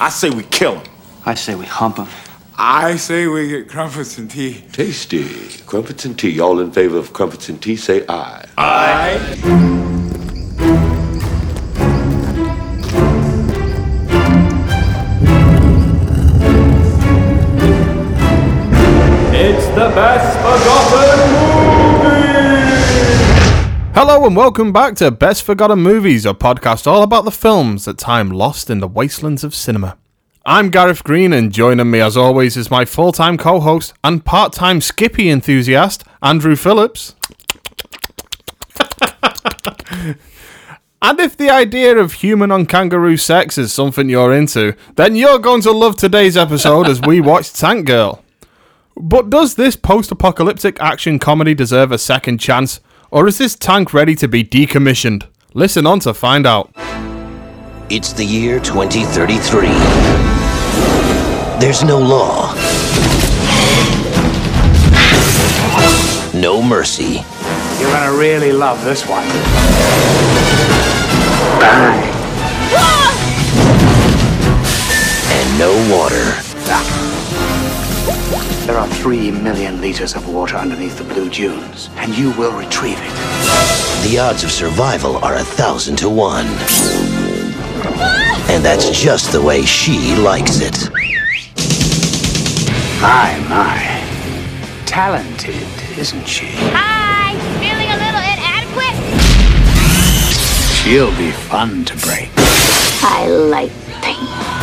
I say we kill him. I say we hump him. I say we get crumpets and tea. Tasty. Crumpets and tea. All in favor of crumpets and tea, say aye. It's Hello and welcome back to Best Forgotten Movies, a podcast all about the films that time lost in the wastelands of cinema. I'm Gareth Green, and joining me as always is my full time co host and part time Skippy enthusiast, Andrew Phillips. and if the idea of human on kangaroo sex is something you're into, then you're going to love today's episode as we watch Tank Girl. But does this post apocalyptic action comedy deserve a second chance, or is this tank ready to be decommissioned? Listen on to find out. It's the year 2033. There's no law. No mercy. You're gonna really love this one. Bang. And no water. Ah. There are three million liters of water underneath the blue dunes, and you will retrieve it. The odds of survival are a thousand to one. And that's just the way she likes it. My, my. Talented, isn't she? Hi! Feeling a little inadequate? She'll be fun to break. I like pain.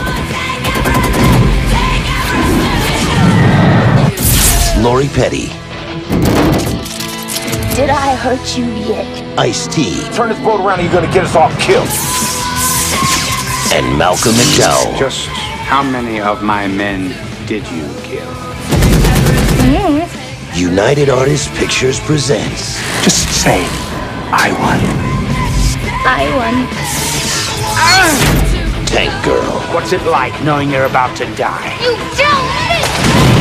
Lori Petty, Did I hurt you yet? Ice T, Turn this boat around and you're gonna get us all killed. and Malcolm McDowell. Just how many of my men did you kill? Hmm. United Artists Pictures presents Just say, I won. I won. Tank Girl. What's it like knowing you're about to die? You don't!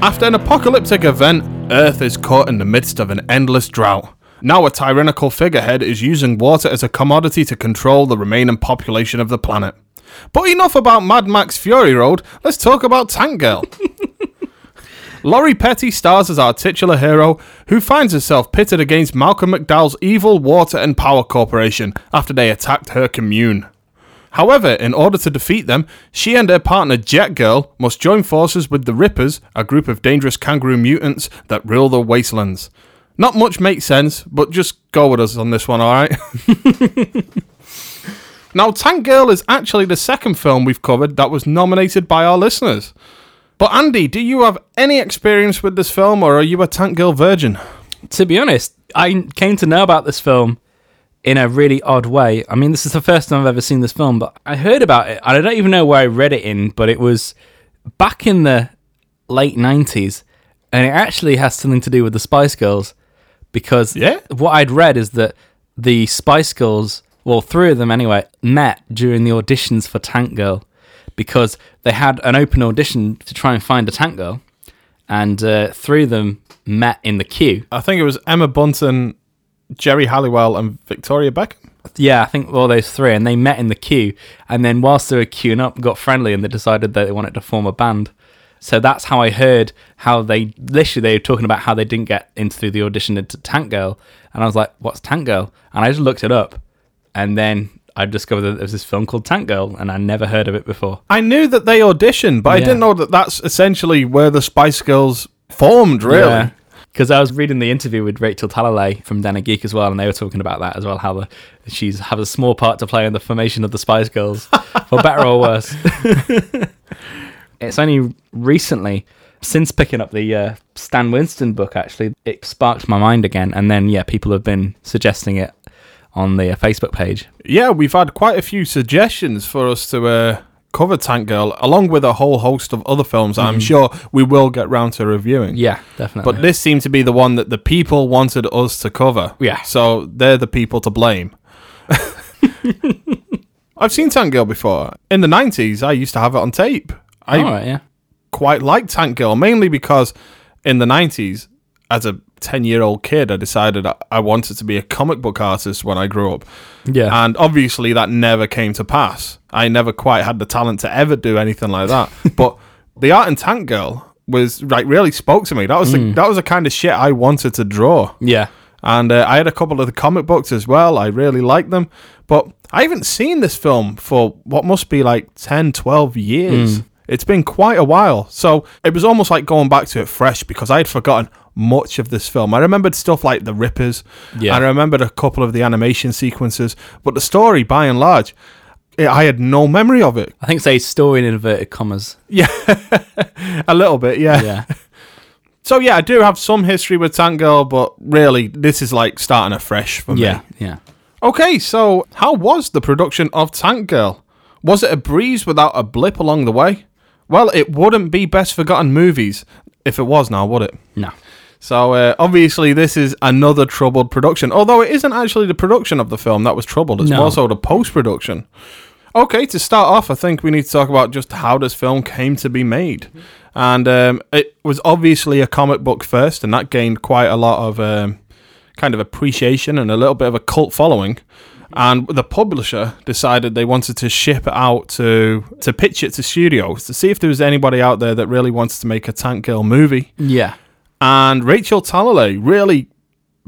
After an apocalyptic event, Earth is caught in the midst of an endless drought. Now, a tyrannical figurehead is using water as a commodity to control the remaining population of the planet. But enough about Mad Max Fury Road, let's talk about Tank Girl. Lori Petty stars as our titular hero, who finds herself pitted against Malcolm McDowell's evil water and power corporation after they attacked her commune. However, in order to defeat them, she and her partner Jet Girl must join forces with the Rippers, a group of dangerous kangaroo mutants that rule the wastelands. Not much makes sense, but just go with us on this one, alright? now, Tank Girl is actually the second film we've covered that was nominated by our listeners. But Andy, do you have any experience with this film, or are you a Tank Girl virgin? to be honest, I came to know about this film in a really odd way. I mean, this is the first time I've ever seen this film, but I heard about it. and I don't even know where I read it in, but it was back in the late 90s, and it actually has something to do with the Spice Girls because Yeah? what I'd read is that the Spice Girls, well, three of them anyway, met during the auditions for Tank Girl because they had an open audition to try and find a Tank Girl, and uh, three of them met in the queue. I think it was Emma Bunton, Geri Halliwell, and Victoria Beckham. Yeah, I think all those three, and they met in the queue, and then whilst they were queuing up, got friendly, and they decided that they wanted to form a band. So that's how I heard how they literally they were talking about how they didn't get into through the audition into Tank Girl, and I was like, "What's Tank Girl?" And I just looked it up, and then I discovered that there was this film called Tank Girl, and I never heard of it before. I knew that they auditioned, but I didn't know that that's essentially where the Spice Girls formed, really. Because I was reading the interview with Rachel Talalay from of Geek as well, and they were talking about that as well. How the she's has a small part to play in the formation of the Spice Girls, for better or worse. it's only recently, since picking up the uh, Stan Winston book, actually, it sparked my mind again. And then, yeah, people have been suggesting it on the uh, Facebook page. Yeah, we've had quite a few suggestions for us to uh, cover Tank Girl, along with a whole host of other films that I'm sure we will get round to reviewing. Mm. Yeah, definitely. But this seemed to be the one that the people wanted us to cover. Yeah. So they're the people to blame. I've seen Tank Girl before. In the 90s, I used to have it on tape. I All right, yeah. quite liked Tank Girl, mainly because in the 90s, as a 10 year old kid, I decided I- wanted to be a comic book artist when I grew up. Yeah. And obviously, that never came to pass. I never quite had the talent to ever do anything like that. but the art and Tank Girl was like really spoke to me. That was the, that was the kind of shit I wanted to draw. yeah. And uh, I had a couple of the comic books as well. I really liked them. But I haven't seen this film for what must be like 10, 12 years. It's been quite a while. So it was almost like going back to it fresh because I had forgotten much of this film. I remembered stuff like the Rippers. Yeah. I remembered a couple of the animation sequences. But the story, by and large, I had no memory of it. I think say story in inverted commas. Yeah, a little bit, yeah. Yeah. So yeah, I do have some history with Tank Girl, but really, this is like starting afresh for me. yeah. Yeah. Okay, so how was the production of Tank Girl? Was it a breeze without a blip along the way? Well, it wouldn't be best forgotten movies if it was now, would it? No. So uh, obviously, this is another troubled production. Although it isn't actually the production of the film that was troubled; it's No. more so the post production. Okay, to start off, I think we need to talk about just how this film came to be made, and um, it was obviously a comic book first, and that gained quite a lot of um, kind of appreciation and a little bit of a cult following. And the publisher decided they wanted to ship it out to to pitch it to studios to see if there was anybody out there that really wanted to make a Tank Girl movie Yeah. And Rachel Talalay really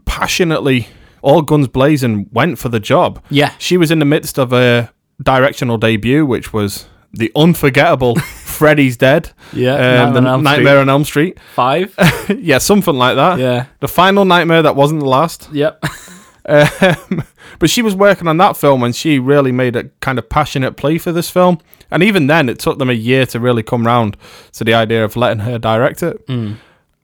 passionately, all guns blazing, went for the job. Yeah. she was in the midst of a directional debut, which was the unforgettable "Freddy's Dead." Yeah, um, Nightmare the on Elm Nightmare Street. on Elm Street. Five. yeah, something like that. Yeah. the final nightmare that wasn't the last. yep. Um, but she was working on that film and she really made a kind of passionate plea for this film. And even then, it took them a year to really come round to the idea of letting her direct it.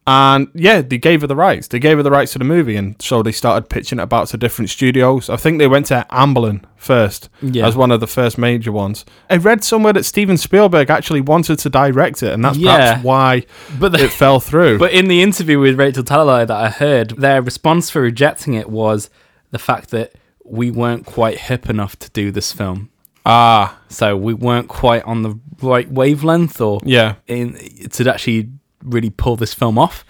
And yeah, they gave her the rights. They gave her the rights to the movie, and so they started pitching it about to different studios. I think they went to Amblin first Yeah. as one of the first major ones. I read somewhere that Steven Spielberg actually wanted to direct it, and that's Yeah. perhaps why But the- it fell through. But in the interview with Rachel Talalay that I heard, their response for rejecting it was the fact that we weren't quite hip enough to do this film. ah, So we weren't quite on the right wavelength or yeah, in to actually really pull this film off.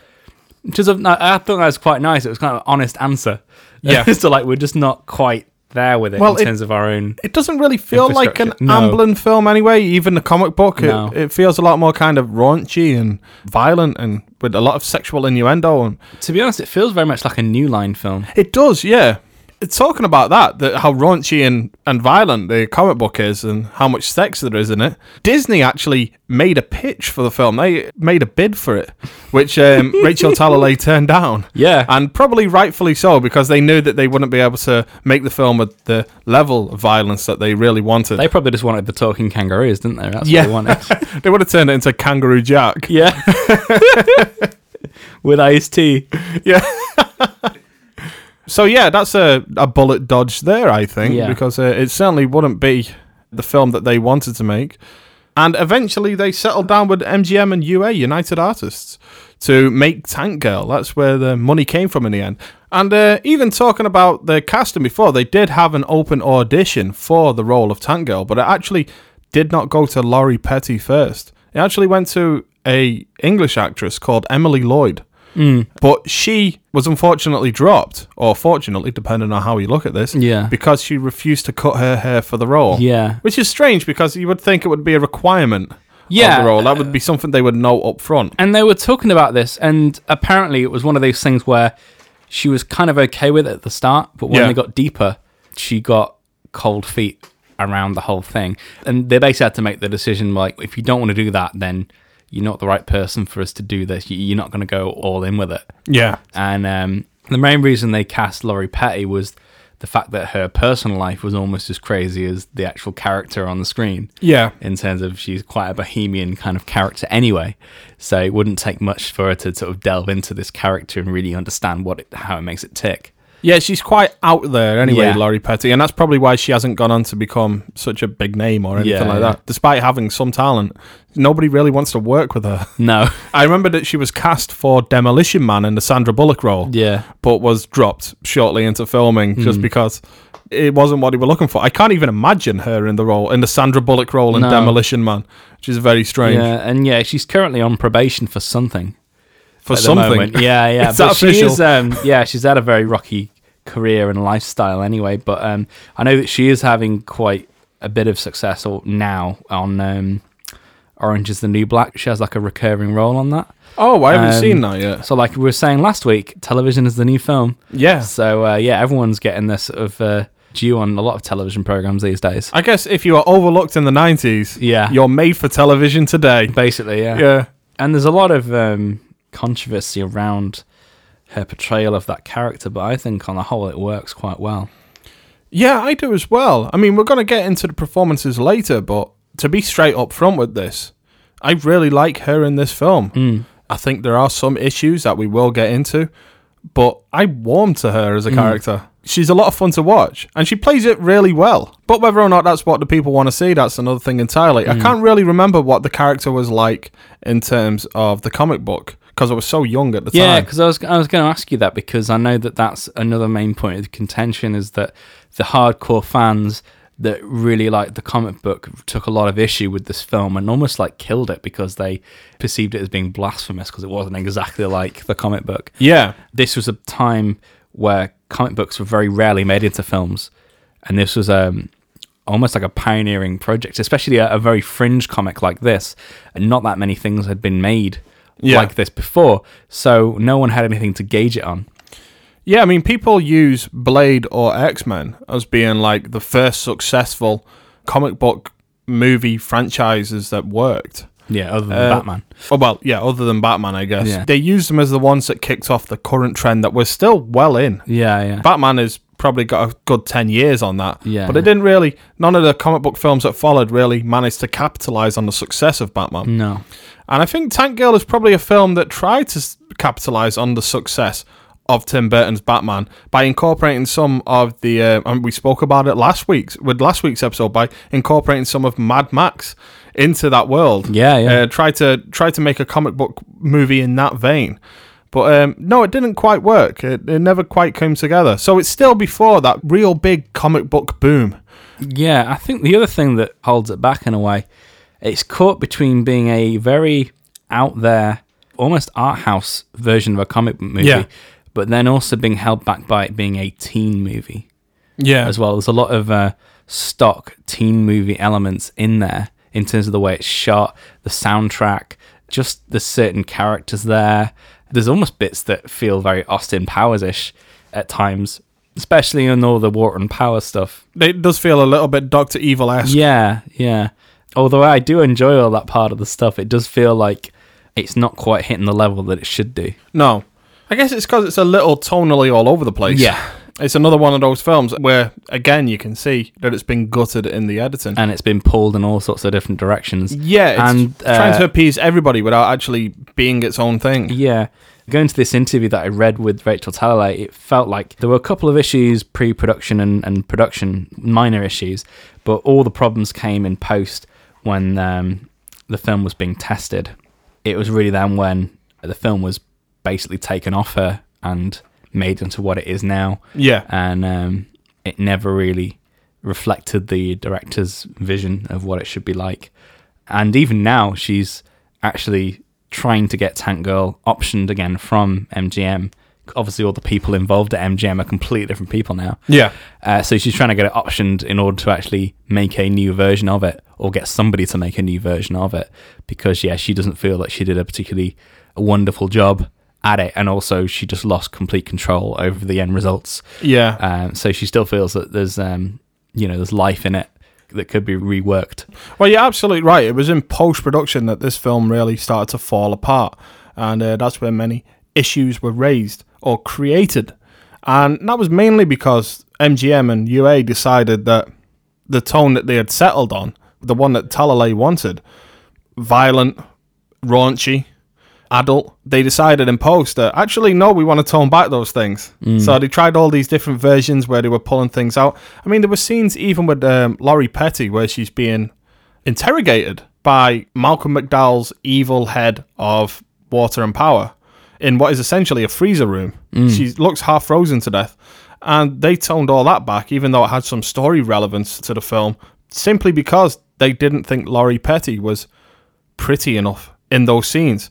Which is I thought that was quite nice. It was kind of an honest answer. Yeah. so like we're just not quite there with it Well, in it- terms of our own. it doesn't really feel like an. No. Amblin film anyway. Even the comic book, it, No. it feels a lot more kind of raunchy and violent, and with a lot of sexual innuendo. And To be honest, it feels very much like a new line film. it does, yeah. It's talking about that, that how raunchy and, and violent the comic book is, and how much sex there is in it. Disney actually made a pitch for the film. They made a bid for it, which um, Rachel Talalay turned down. Yeah. and probably rightfully so because they knew that they wouldn't be able to make the film with the level of violence that they really wanted. They probably just wanted the talking kangaroos, didn't they? That's Yeah. what they wanted. they would have turned it into Kangaroo Jack. yeah. With Ice T. Yeah. So yeah, that's a, a bullet dodge there, I think, Yeah. because uh, it certainly wouldn't be the film that they wanted to make. And eventually, they settled down with MGM and UA United Artists to make Tank Girl. That's where the money came from in the end. And uh, even talking about the casting before, they did have an open audition for the role of Tank Girl, but it actually did not go to Lori Petty first. It actually went to a English actress called Emily Lloyd. Mm. But she was unfortunately dropped, or fortunately, depending on how you look at this, Yeah. because she refused to cut her hair for the role. Yeah. Which is strange because you would think it would be a requirement Yeah. of the role. That would be something they would know up front. And they were talking about this, and apparently it was one of those things where she was kind of okay with it at the start, but when Yeah. they got deeper, she got cold feet around the whole thing. And they basically had to make the decision like, if you don't want to do that, then you're not the right person for us to do this. You- You're not going to go all in with it. Yeah. And um, the main reason they cast Lori Petty was the fact that her personal life was almost as crazy as the actual character on the screen Yeah. in terms of she's quite a bohemian kind of character anyway. So it wouldn't take much for her to sort of delve into this character and really understand what it, how it makes it tick. Yeah, she's quite out there anyway, Yeah. Lori Petty, and that's probably why she hasn't gone on to become such a big name or anything Yeah, like yeah. that. Despite having some talent, nobody really wants to work with her. No. I remember that she was cast for Demolition Man in the Sandra Bullock role. Yeah. but was dropped shortly into filming Hmm. just because it wasn't what they were looking for. I can't even imagine her in the role in the Sandra Bullock role in No. Demolition Man, which is very strange. Yeah, and yeah, she's currently on probation for something. for at the something. moment. Yeah, yeah. But that she official. is, um, yeah, she's had a very rocky career and lifestyle anyway. But um, I know that she is having quite a bit of success or- now on um, Orange is the New Black. She has like a recurring role on that. oh, I haven't Um, seen that yet. So, like we were saying last week, television is the new film. Yeah. So, uh, yeah, everyone's getting this sort of uh, due on a lot of television programs these days. I guess if you are overlooked in the 90s, Yeah. you're made for television today. Basically, yeah. Yeah. And there's a lot of um, controversy around her portrayal of that character, but I think on the whole it works quite well. Yeah, I do as well. I mean, we're going to get into the performances later, but to be straight up front with this, I really like her in this film. Hmm. I think there are some issues that we will get into, but I warm to her as a hmm. character. She's a lot of fun to watch, and she plays it really well. But whether or not that's what the people want to see, that's another thing entirely. I hmm. can't really remember what the character was like in terms of the comic book because I was so young at the Yeah, time. because I was I was going to ask you that because I know that that's another main point of contention is that the hardcore fans that really liked the comic book took a lot of issue with this film and almost like killed it because they perceived it as being blasphemous because it wasn't exactly like the comic book. Yeah. This was a time where comic books were very rarely made into films, and this was um almost like a pioneering project, especially a, a very fringe comic like this. And not that many things had been made Yeah. like this before, so no one had anything to gauge it on. Yeah, I mean, people use Blade or X Men as being like the first successful comic book movie franchises that worked. Yeah, other than Uh, Batman. Oh, well, yeah, other than Batman, I guess. Yeah. They used them as the ones that kicked off the current trend that we're still well in. Yeah, yeah. Batman has probably got a good 10 years on that. Yeah. But it didn't really, none of the comic book films that followed really managed to capitalize on the success of Batman. no. And I think Tank Girl is probably a film that tried to capitalize on the success of Tim Burton's Batman by incorporating some of the. Uh, and we spoke about it last week's with last week's episode by incorporating some of Mad Max into that world. Yeah, yeah. Uh, try to try to make a comic book movie in that vein. But um, no, it didn't quite work. It, it never quite came together. So it's still before that real big comic book boom. Yeah, I think the other thing that holds it back in a way, it's caught between being a very out there, almost art house version of a comic book movie, Yeah. but then also being held back by it being a teen movie Yeah. as well. There's a lot of uh, stock teen movie elements in there in terms of the way it's shot, the soundtrack, just the certain characters there. There's almost bits that feel very Austin Powers ish at times, especially in all the water and power stuff. It does feel a little bit Doctor Evil esque. Yeah, yeah. Although I do enjoy all that part of the stuff, it does feel like it's not quite hitting the level that it should do. No. I guess it's because it's a little tonally all over the place. Yeah. It's another one of those films where, again, you can see that it's been gutted in the editing. And it's been pulled in all sorts of different directions. yeah, it's and trying uh, to appease everybody without actually being its own thing. Yeah. Going to this interview that I read with Rachel Talalay, it felt like there were a couple of issues pre production and, and production, minor issues, but all the problems came in post when um, the film was being tested. It was really then when the film was basically taken off her and made into what it is now. Yeah. And um, it never really reflected the director's vision of what it should be like. And even now, she's actually trying to get Tank Girl optioned again from MGM. Obviously, all the people involved at MGM are completely different people now. Yeah. Uh, so she's trying to get it optioned in order to actually make a new version of it or get somebody to make a new version of it because, yeah, she doesn't feel that she did a particularly wonderful job at it. And also, she just lost complete control over the end results. Yeah. Um, so she still feels that there's, um, you know, there's life in it that could be reworked. Well, you're absolutely right. It was in post production that this film really started to fall apart. And uh, that's where many issues were raised or created. And that was mainly because MGM and UA decided that the tone that they had settled on, the one that Talalay wanted, violent, raunchy, adult, they decided in post that actually, no, we want to tone back those things. So they tried all these different versions where they were pulling things out. I mean, there were scenes even with um, Lori Petty where she's being interrogated by Malcolm McDowell's evil head of water and power in what is essentially a freezer room. She looks half frozen to death. And they toned all that back, even though it had some story relevance to the film, simply because they didn't think Lori Petty was pretty enough in those scenes.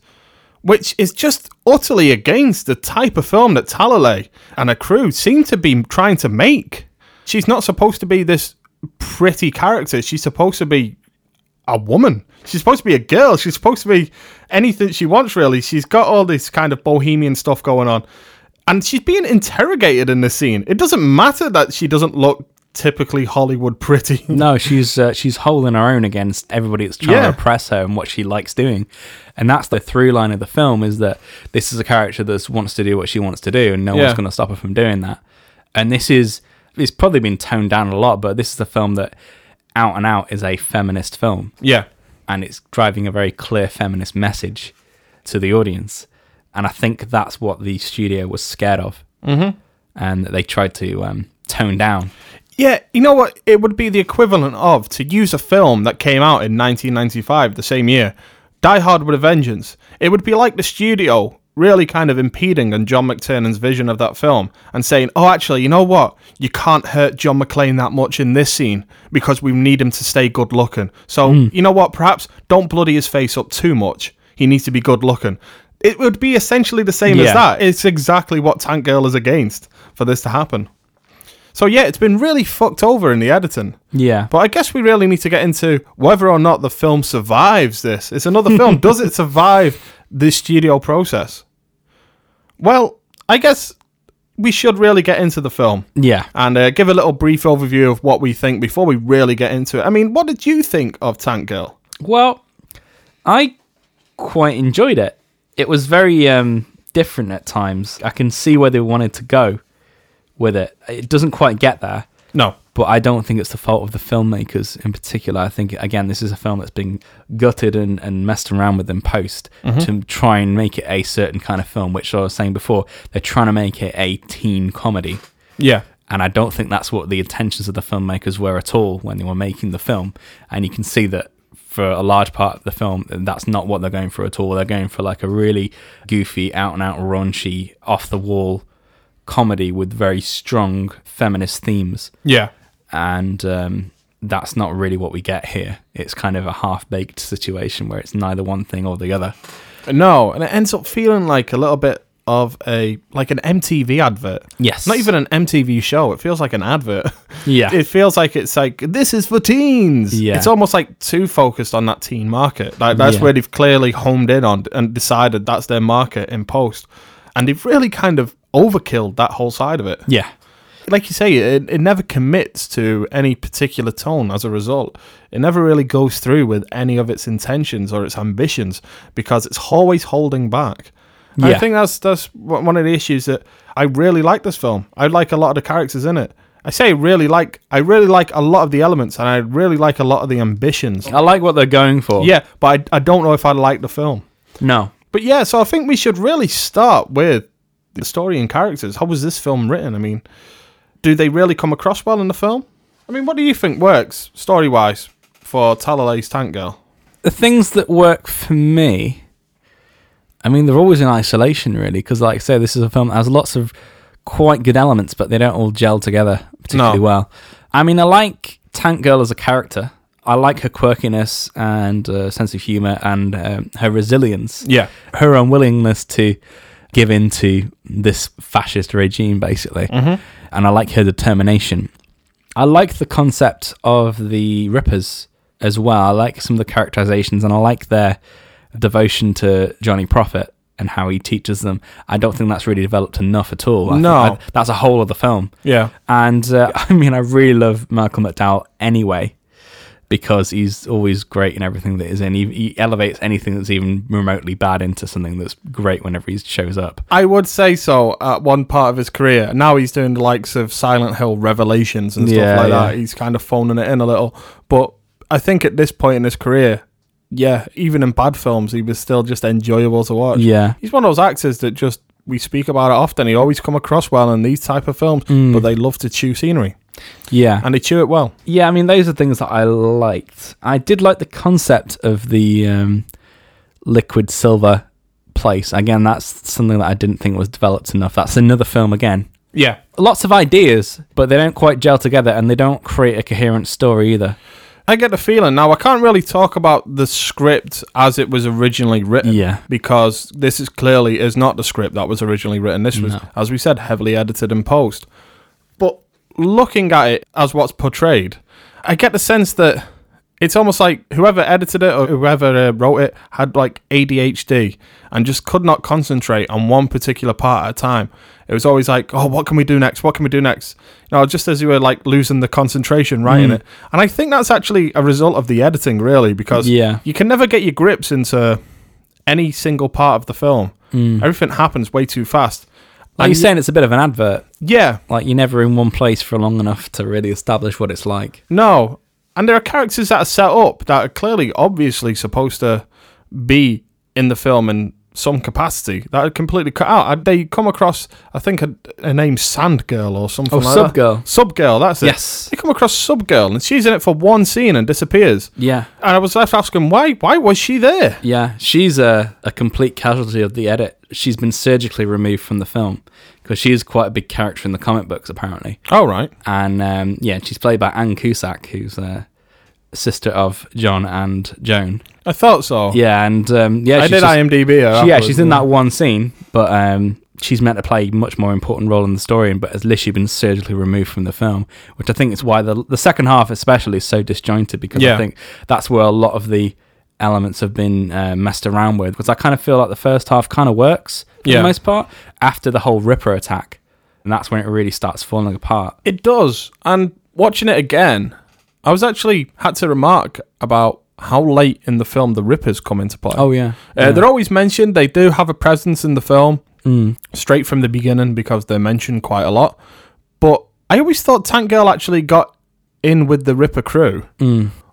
Which is just utterly against the type of film that Talalay and her crew seem to be trying to make. She's not supposed to be this pretty character. She's supposed to be a woman. She's supposed to be a girl. She's supposed to be anything she wants, really. She's got all this kind of bohemian stuff going on. And she's being interrogated in this scene. It doesn't matter that she doesn't look typically Hollywood pretty. No, she's uh, she's holding her own against everybody that's trying Yeah. to oppress her and what she likes doing, and that's the through line of the film is that this is a character that wants to do what she wants to do, and no Yeah. one's going to stop her from doing that. And this is it's probably been toned down a lot, but this is a film that out and out is a feminist film, yeah. and it's driving a very clear feminist message to the audience, and I think that's what the studio was scared of, mm-hmm. and they tried to um, tone down. Yeah, you know what? It would be the equivalent of to use a film that came out in 1995, the same year, Die Hard with a Vengeance. It would be like the studio really kind of impeding on John McTiernan's vision of that film and saying, oh, actually, you know what? You can't hurt John McClane that much in this scene because we need him to stay good looking. So, hmm. you know what? Perhaps don't bloody his face up too much. He needs to be good looking. It would be essentially the same as that. It's exactly what Tank Girl is against for this to happen. So yeah, it's been really fucked over in the editing. Yeah, But I guess we really need to get into whether or not the film survives this. It's another film. Does it survive the studio process? Well, I guess we should really get into the film yeah. and uh, give a little brief overview of what we think before we really get into it. I mean, what did you think of Tank Girl? Well, I quite enjoyed it. It was very um, different at times. I can see where they wanted to go with it. It doesn't quite get there, No. but I don't think it's the fault of the filmmakers in particular. I think, again, this is a film that's been gutted and, and messed around with in post mm-hmm. to try and make it a certain kind of film, which I was saying before, they're trying to make it a teen comedy. Yeah. And I don't think that's what the intentions of the filmmakers were at all when they were making the film. And you can see that for a large part of the film, that's not what they're going for at all. They're going for like a really goofy, out and out raunchy, off the wall comedy with very strong feminist themes. Yeah. And um, that's not really what we get here. It's kind of a half baked situation where it's neither one thing or the other. No, and it ends up feeling like a little bit of a like an MTV advert. Yes. Not even an MTV show. It feels like an advert. Yeah. It feels like it's like this is for teens. Yeah. It's almost like too focused on that teen market. Like that's Yeah. where they've clearly homed in on and decided that's their market in post. And they've really kind of overkilled that whole side of it. Yeah. Like you say, it, it never commits to any particular tone as a result. It never really goes through with any of its intentions or its ambitions because it's always holding back. And I think that's that's one one of the issues that I really like this film. I like a lot of the characters in it. I say really like I really like a lot of the elements and I really like a lot of the ambitions. I like what they're going for. Yeah, but I, I don't know if I like the film. No. But yeah, so I think we should really start with the story and characters. How was this film written? I mean, do they really come across well in the film? I mean, what do you think works story wise for Talalay's Tank Girl? the things that work for me, I mean, they're always in isolation, really, because, like I say, this is a film that has lots of quite good elements, but they don't all gel together particularly No. well. I mean, I like Tank Girl as a character. I like her quirkiness and uh, sense of humor and um, her resilience. Yeah. Her unwillingness to give in to this fascist regime, basically. And I like her determination. I like the concept of the Rippers as well. I like some of the characterizations and I like their devotion to Johnny Prophet and how he teaches them. I don't think that's really developed enough at all. I No. I- that's a whole other film. Yeah. And uh, I mean, I really love Malcolm McDowell anyway because he's always great in everything that is in. He, he elevates anything that's even remotely bad into something that's great whenever he shows up. I would say so at one part of his career. Now he's doing the likes of Silent Hill Revelations and stuff Yeah, like yeah. that. He's kind of phoning it in a little. But I think at this point in his career, yeah, even in bad films, he was still just enjoyable to watch. Yeah. He's one of those actors that just we speak about it often. He always come across well in these type of films, but mm. they love to chew scenery Yeah. and they chew it well. Yeah, I mean, those are things that I liked. I did like the concept of the um, liquid silver place. Again, that's something that I didn't think was developed enough. That's another film again. Yeah. Lots of ideas, but they don't quite gel together and they don't create a coherent story either. I get the feeling now. I can't really talk about the script as it was originally written, Yeah. because this is clearly is not the script that was originally written. This was, No. as we said, heavily edited in post. Looking at it as what's portrayed, I get the sense that it's almost like whoever edited it or whoever uh, wrote it had like ADHD and just could not concentrate on one particular part at a time. It was always like, oh, what can we do next? What can we do next? You know, just as you were like losing the concentration writing Mm. it. And I think that's actually a result of the editing, really, because Yeah. you can never get your grips into any single part of the film. Mm. Everything happens way too fast. Like And you're saying, it's a bit of an advert. yeah, Like you're never in one place for long enough to really establish what it's like. No. And there are characters that are set up that are clearly, obviously supposed to be in the film in some capacity that had completely cut out. They come across, I think, a, a name Sand Girl or something Oh, like Subgirl. that. Subgirl, that's it. Yes. They come across Sub Girl, and she's in it for one scene and disappears. Yeah. And I was left asking, why Why was she there? Yeah, she's a, a complete casualty of the edit. She's been surgically removed from the film because she is quite a big character in the comic books, apparently. Oh, right. And um, yeah, she's played by Ann Cusack, who's a sister of John and Joan. I thought so. Yeah, and um, yeah, I she's did just- IMDb her. she- yeah, afterwards, she's in that one scene, but um, she's meant to play a much more important role in the story, but has literally been surgically removed from the film, which I think is why the the second half, especially, is so disjointed because Yeah. I think that's where a lot of the elements have been uh, messed around with. Because I kind of feel like the first half kind of works for Yeah. the most part after the whole Ripper attack, and that's when it really starts falling apart. It does. And watching it again, I was actually had to remark about how late in the film the Rippers come into play. Oh yeah, Uh, They're always mentioned. They do have a presence in the film Mm. straight from the beginning because they're mentioned quite a lot. But I always thought Tank Girl actually got in with the Ripper crew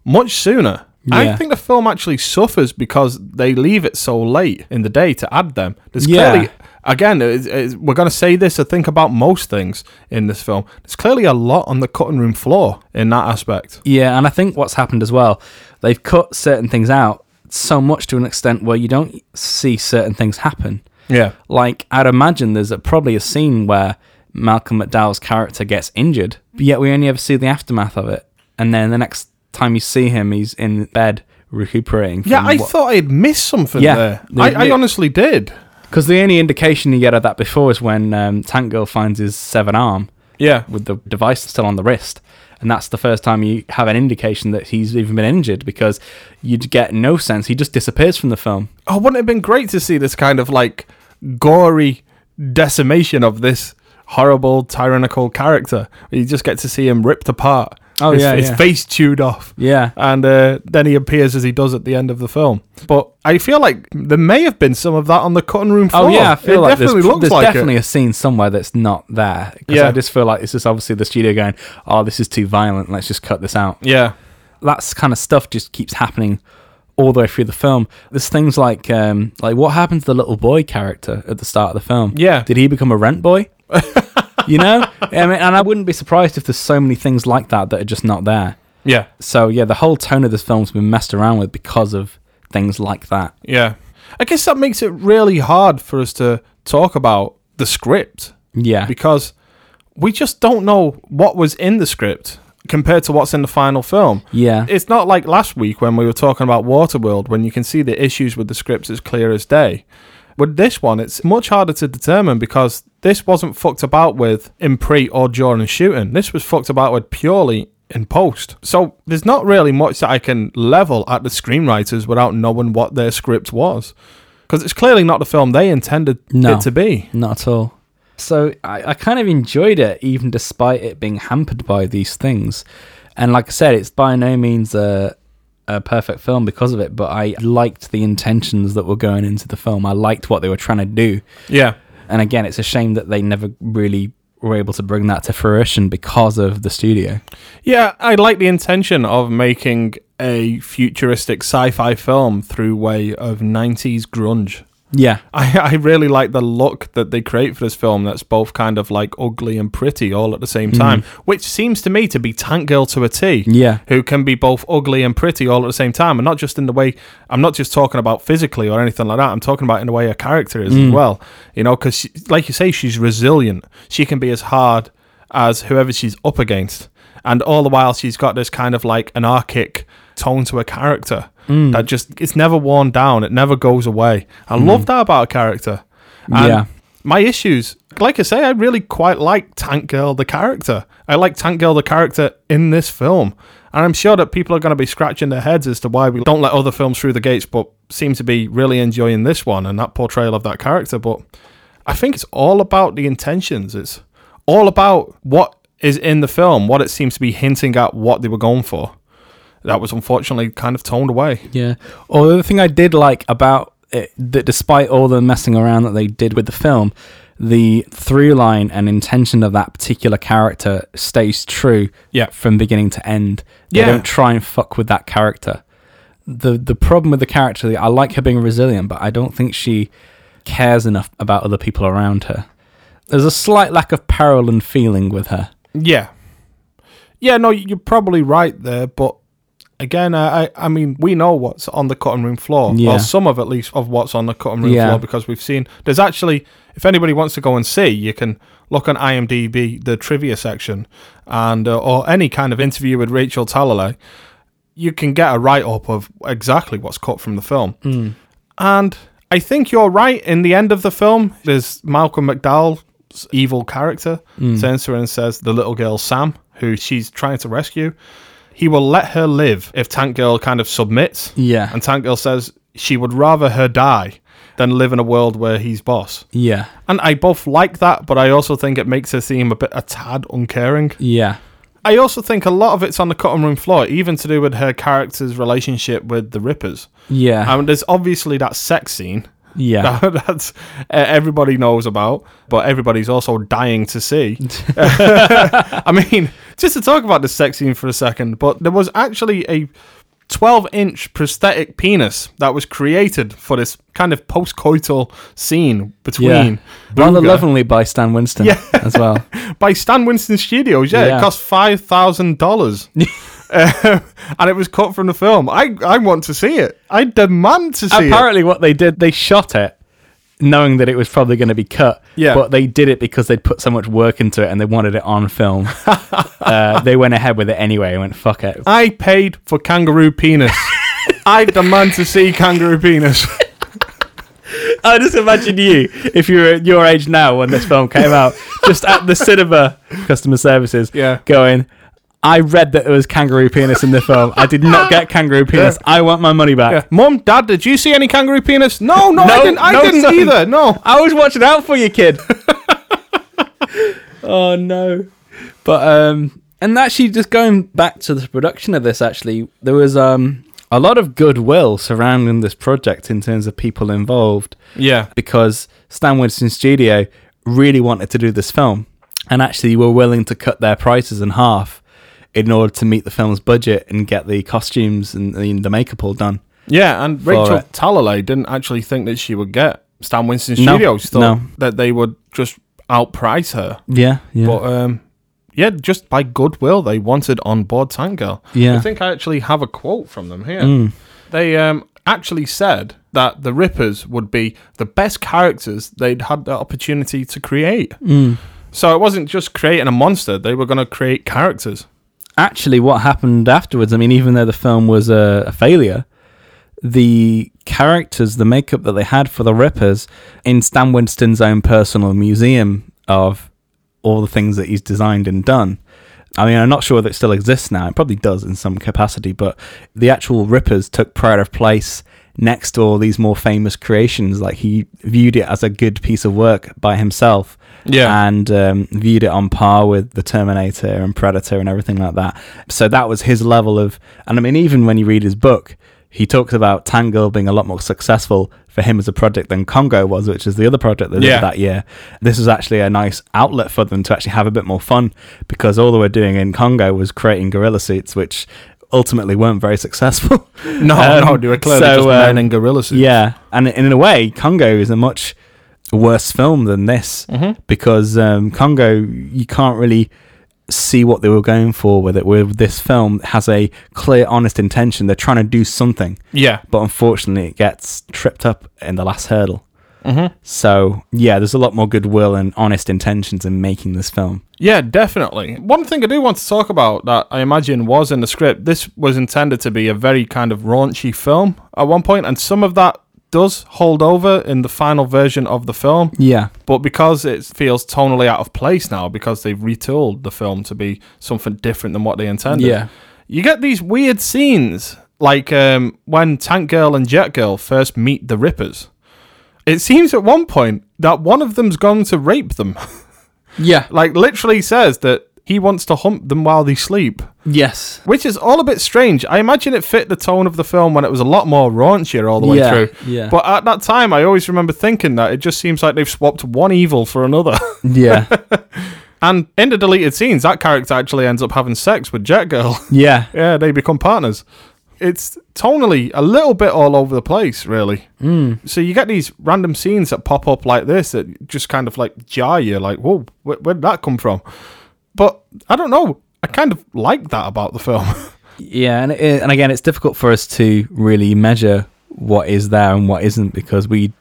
much sooner. I Mm. Think the film actually suffers because they leave it so late in the day to add them. There's Yeah. clearly, again, it's- it's- we're going to say this, I think, about most things in this film. There's clearly a lot on the cutting room floor in that aspect. Yeah, and I think what's happened as well, they've cut certain things out so much to an extent where you don't see certain things happen. Yeah. Like I'd imagine there's a, probably a scene where Malcolm McDowell's character gets injured, but yet we only ever see the aftermath of it. And then the next time you see him, he's in bed recuperating. Yeah, I thought I'd missed something Yeah. there. They- I, I honestly did. Because the only indication you get of that before is when um, Tank Girl finds his seven arm Yeah. with the device still on the wrist. And that's the first time you have an indication that he's even been injured because you'd get no sense. He just disappears from the film. Oh, wouldn't it have been great to see this kind of like gory decimation of this horrible tyrannical character? You just get to see him ripped apart. Oh, his, yeah, his yeah. face chewed off. Yeah. and uh, then he appears as he does at the end of the film. But I feel like there may have been some of that on the cutting room floor. Oh yeah, I feel it like definitely there's, looks there's like definitely it. a scene somewhere that's not there. Yeah. I just feel like it's just obviously the studio going, "Oh, this is too violent. Let's just cut this out." Yeah, That's kind of stuff just keeps happening all the way through the film. There's things like, um, like what happened to the little boy character at the start of the film? Yeah. did he become a rent boy? you know, I mean, and I wouldn't be surprised if there's so many things like that that are just not there. yeah, So yeah, the whole tone of this film's been messed around with because of things like that. yeah. I guess that makes it really hard for us to talk about the script Yeah, because we just don't know what was in the script compared to what's in the final film. yeah, It's not like last week when we were talking about Waterworld, when you can see the issues with the scripts as clear as day. With this one, it's much harder to determine because this wasn't fucked about with in pre or during shooting. This was fucked about with purely in post. So there's not really much that I can level at the screenwriters without knowing what their script was. Because it's clearly not the film they intended No. it to be. Not at all. So I, I kind of enjoyed it, even despite it being hampered by these things. And like I said, it's by no means a, a perfect film because of it, but I liked the intentions that were going into the film. I liked what they were trying to do. Yeah. And again, it's a shame that they never really were able to bring that to fruition because of the studio. Yeah, I like the intention of making a futuristic sci-fi film through way of 90s grunge. Yeah. I, I really like the look that they create for this film that's both kind of like ugly and pretty all at the same mm. time, which seems to me to be Tank Girl to a T. Yeah. Who can be both ugly and pretty all at the same time. And not just in the way, I'm not just talking about physically or anything like that. I'm talking about in the way her character is as mm. well. You know, because like you say, she's resilient. She can be as hard as whoever she's up against. and all the while she's got this kind of like anarchic tone to a character mm. that just it's never worn down. It never goes away. I mm. love that about a character. And Yeah. My issues, like I say, I really quite like Tank Girl the character. I like Tank Girl the character in this film. And I'm sure that people are going to be scratching their heads as to why we don't let other films through the gates, but seem to be really enjoying this one and that portrayal of that character. But I think it's all about the intentions. It's all about what is in the film, what it seems to be hinting at what they were going for. That was unfortunately kind of toned away. Yeah. Or the other thing I did like about it, that despite all the messing around that they did with the film, the through line and intention of that particular character stays true Yeah. from beginning to end. They Yeah. don't try and fuck with that character. The the problem with the character, I like her being resilient, but I don't think she cares enough about other people around her. There's a slight lack of peril and feeling with her. Yeah. Yeah, no, you're probably right there, but again, I, I mean, we know what's on the cutting room floor. Yeah. Well, some of at least of what's on the cutting room Yeah. floor because we've seen. There's actually, if anybody wants to go and see, you can look on IMDb, the trivia section, and uh, or any kind of interview with Rachel Talalay. You can get a write up of exactly what's cut from the film. Hmm. And I think you're right. In the end of the film, there's Malcolm McDowell's evil character Hmm. turns to her and says, The little girl Sam, who she's trying to rescue, he will let her live if Tank Girl kind of submits. Yeah. And Tank Girl says she would rather her die than live in a world where he's boss. Yeah. And I both like that, but I also think it makes her seem a bit a tad uncaring. Yeah. I also think a lot of it's on the cutting room floor, even to do with her character's relationship with the Rippers. Yeah. I mean, there's obviously that sex scene yeah. that that's uh, everybody knows about, but everybody's also dying to see. I mean, just to talk about the sex scene for a second, but there was actually a 12 inch prosthetic penis that was created for this kind of post coital scene between Yeah. Rather lovingly by Stan Winston Yeah. as well. by Stan Winston Studios. Yeah, Yeah. it cost five thousand dollars, um, and it was cut from the film. I I want to see it. I demand to see it. Apparently, what they did, they shot it knowing that it was probably going to be cut. Yeah. But they did it because they'd put so much work into it and they wanted it on film. uh, they went ahead with it anyway and went, fuck it. I paid for kangaroo penis. I demand to see kangaroo penis. I just imagine you, if you were at your age now when this film came out, just at the cinema customer services, Yeah. going, I read that there was kangaroo penis in the film. I did not get kangaroo penis. I want my money back. Yeah. Mum, Dad, did you see any kangaroo penis? No, no, I didn't. I no, didn't son. either. No. I was watching out for you, kid. oh no. But um and actually just going back to the production of this actually, there was um a lot of goodwill surrounding this project in terms of people involved Yeah. because Stan Winston Studio really wanted to do this film and actually were willing to cut their prices in half in order to meet the film's budget and get the costumes and the, the makeup all done. Yeah, and Rachel it. Talalay didn't actually think that she would get Stan Winston No, Studios. Thought no. that they would just outprice her. Yeah, yeah. But um, yeah, just by goodwill, they wanted on board Tank Girl. Yeah. I think I actually have a quote from them here. They um, actually said that the Rippers would be the best characters they'd had the opportunity to create. So it wasn't just creating a monster; they were going to create characters. Actually what happened afterwards i mean even though the film was a, a failure the characters the makeup that they had for the rippers in stan winston's own personal museum of all the things that he's designed and done. I mean i'm not sure whether it still exists now. It probably does in some capacity but the actual rippers took pride of place next to all these more famous creations. Like he viewed it as a good piece of work by himself Yeah. and um, viewed it on par with the Terminator and Predator and everything like that. So that was his level of, and I mean, even when you read his book, he talks about Tango being a lot more successful for him as a project than Congo was, which is the other project they did that year. This was actually a nice outlet for them to actually have a bit more fun because all they were doing in Congo was creating gorilla suits, which ultimately weren't very successful. No, Um, no, they were clearly so, just men um, in gorilla suits. yeah, and in a way, Congo is a much worse film than this because um, Congo, you can't really see what they were going for with it. With this film, has a clear, honest intention. They're trying to do something, yeah. but unfortunately, it gets tripped up in the last hurdle. So yeah, there's a lot more goodwill and honest intentions in making this film. Yeah, definitely. One thing I do want to talk about that I imagine was in the script, this was intended to be a very kind of raunchy film at one point, and some of that does hold over in the final version of the film. Yeah. But because it feels tonally out of place now, because they've retooled the film to be something different than what they intended, Yeah. you get these weird scenes, like um, when Tank Girl and Jet Girl first meet the Rippers. It seems at one point that one of them's gone to rape them. Yeah. like, literally says that he wants to hump them while they sleep. Yes. Which is all a bit strange. I imagine it fit the tone of the film when it was a lot more raunchier all the way Yeah, through. yeah. But at that time, I always remember thinking that it just seems like they've swapped one evil for another. Yeah. and in the deleted scenes, that character actually ends up having sex with Jet Girl. yeah. yeah, they become partners. It's tonally a little bit all over the place, really. Mm. So you get these random scenes that pop up like this that just kind of like jar you, like, whoa, where, where did that come from? I don't know. I kind of like that about the film. Yeah, and it, and again, it's difficult for us to really measure what is there and what isn't because we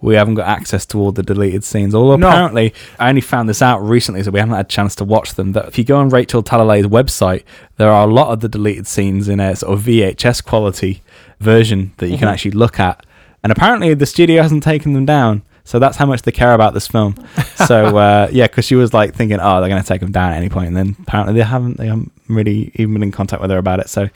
we haven't got access to all the deleted scenes. Although No. apparently, I only found this out recently, so we haven't had a chance to watch them. That if you go on Rachel Talalay's website, there are a lot of the deleted scenes in a sort of VHS quality version that you can Mhm. actually look at. And apparently, the studio hasn't taken them down. So that's how much they care about this film. So uh, yeah, because she was like thinking, oh, they're going to take them down at any point, and then apparently they haven't. They haven't really even been in contact with her about it. So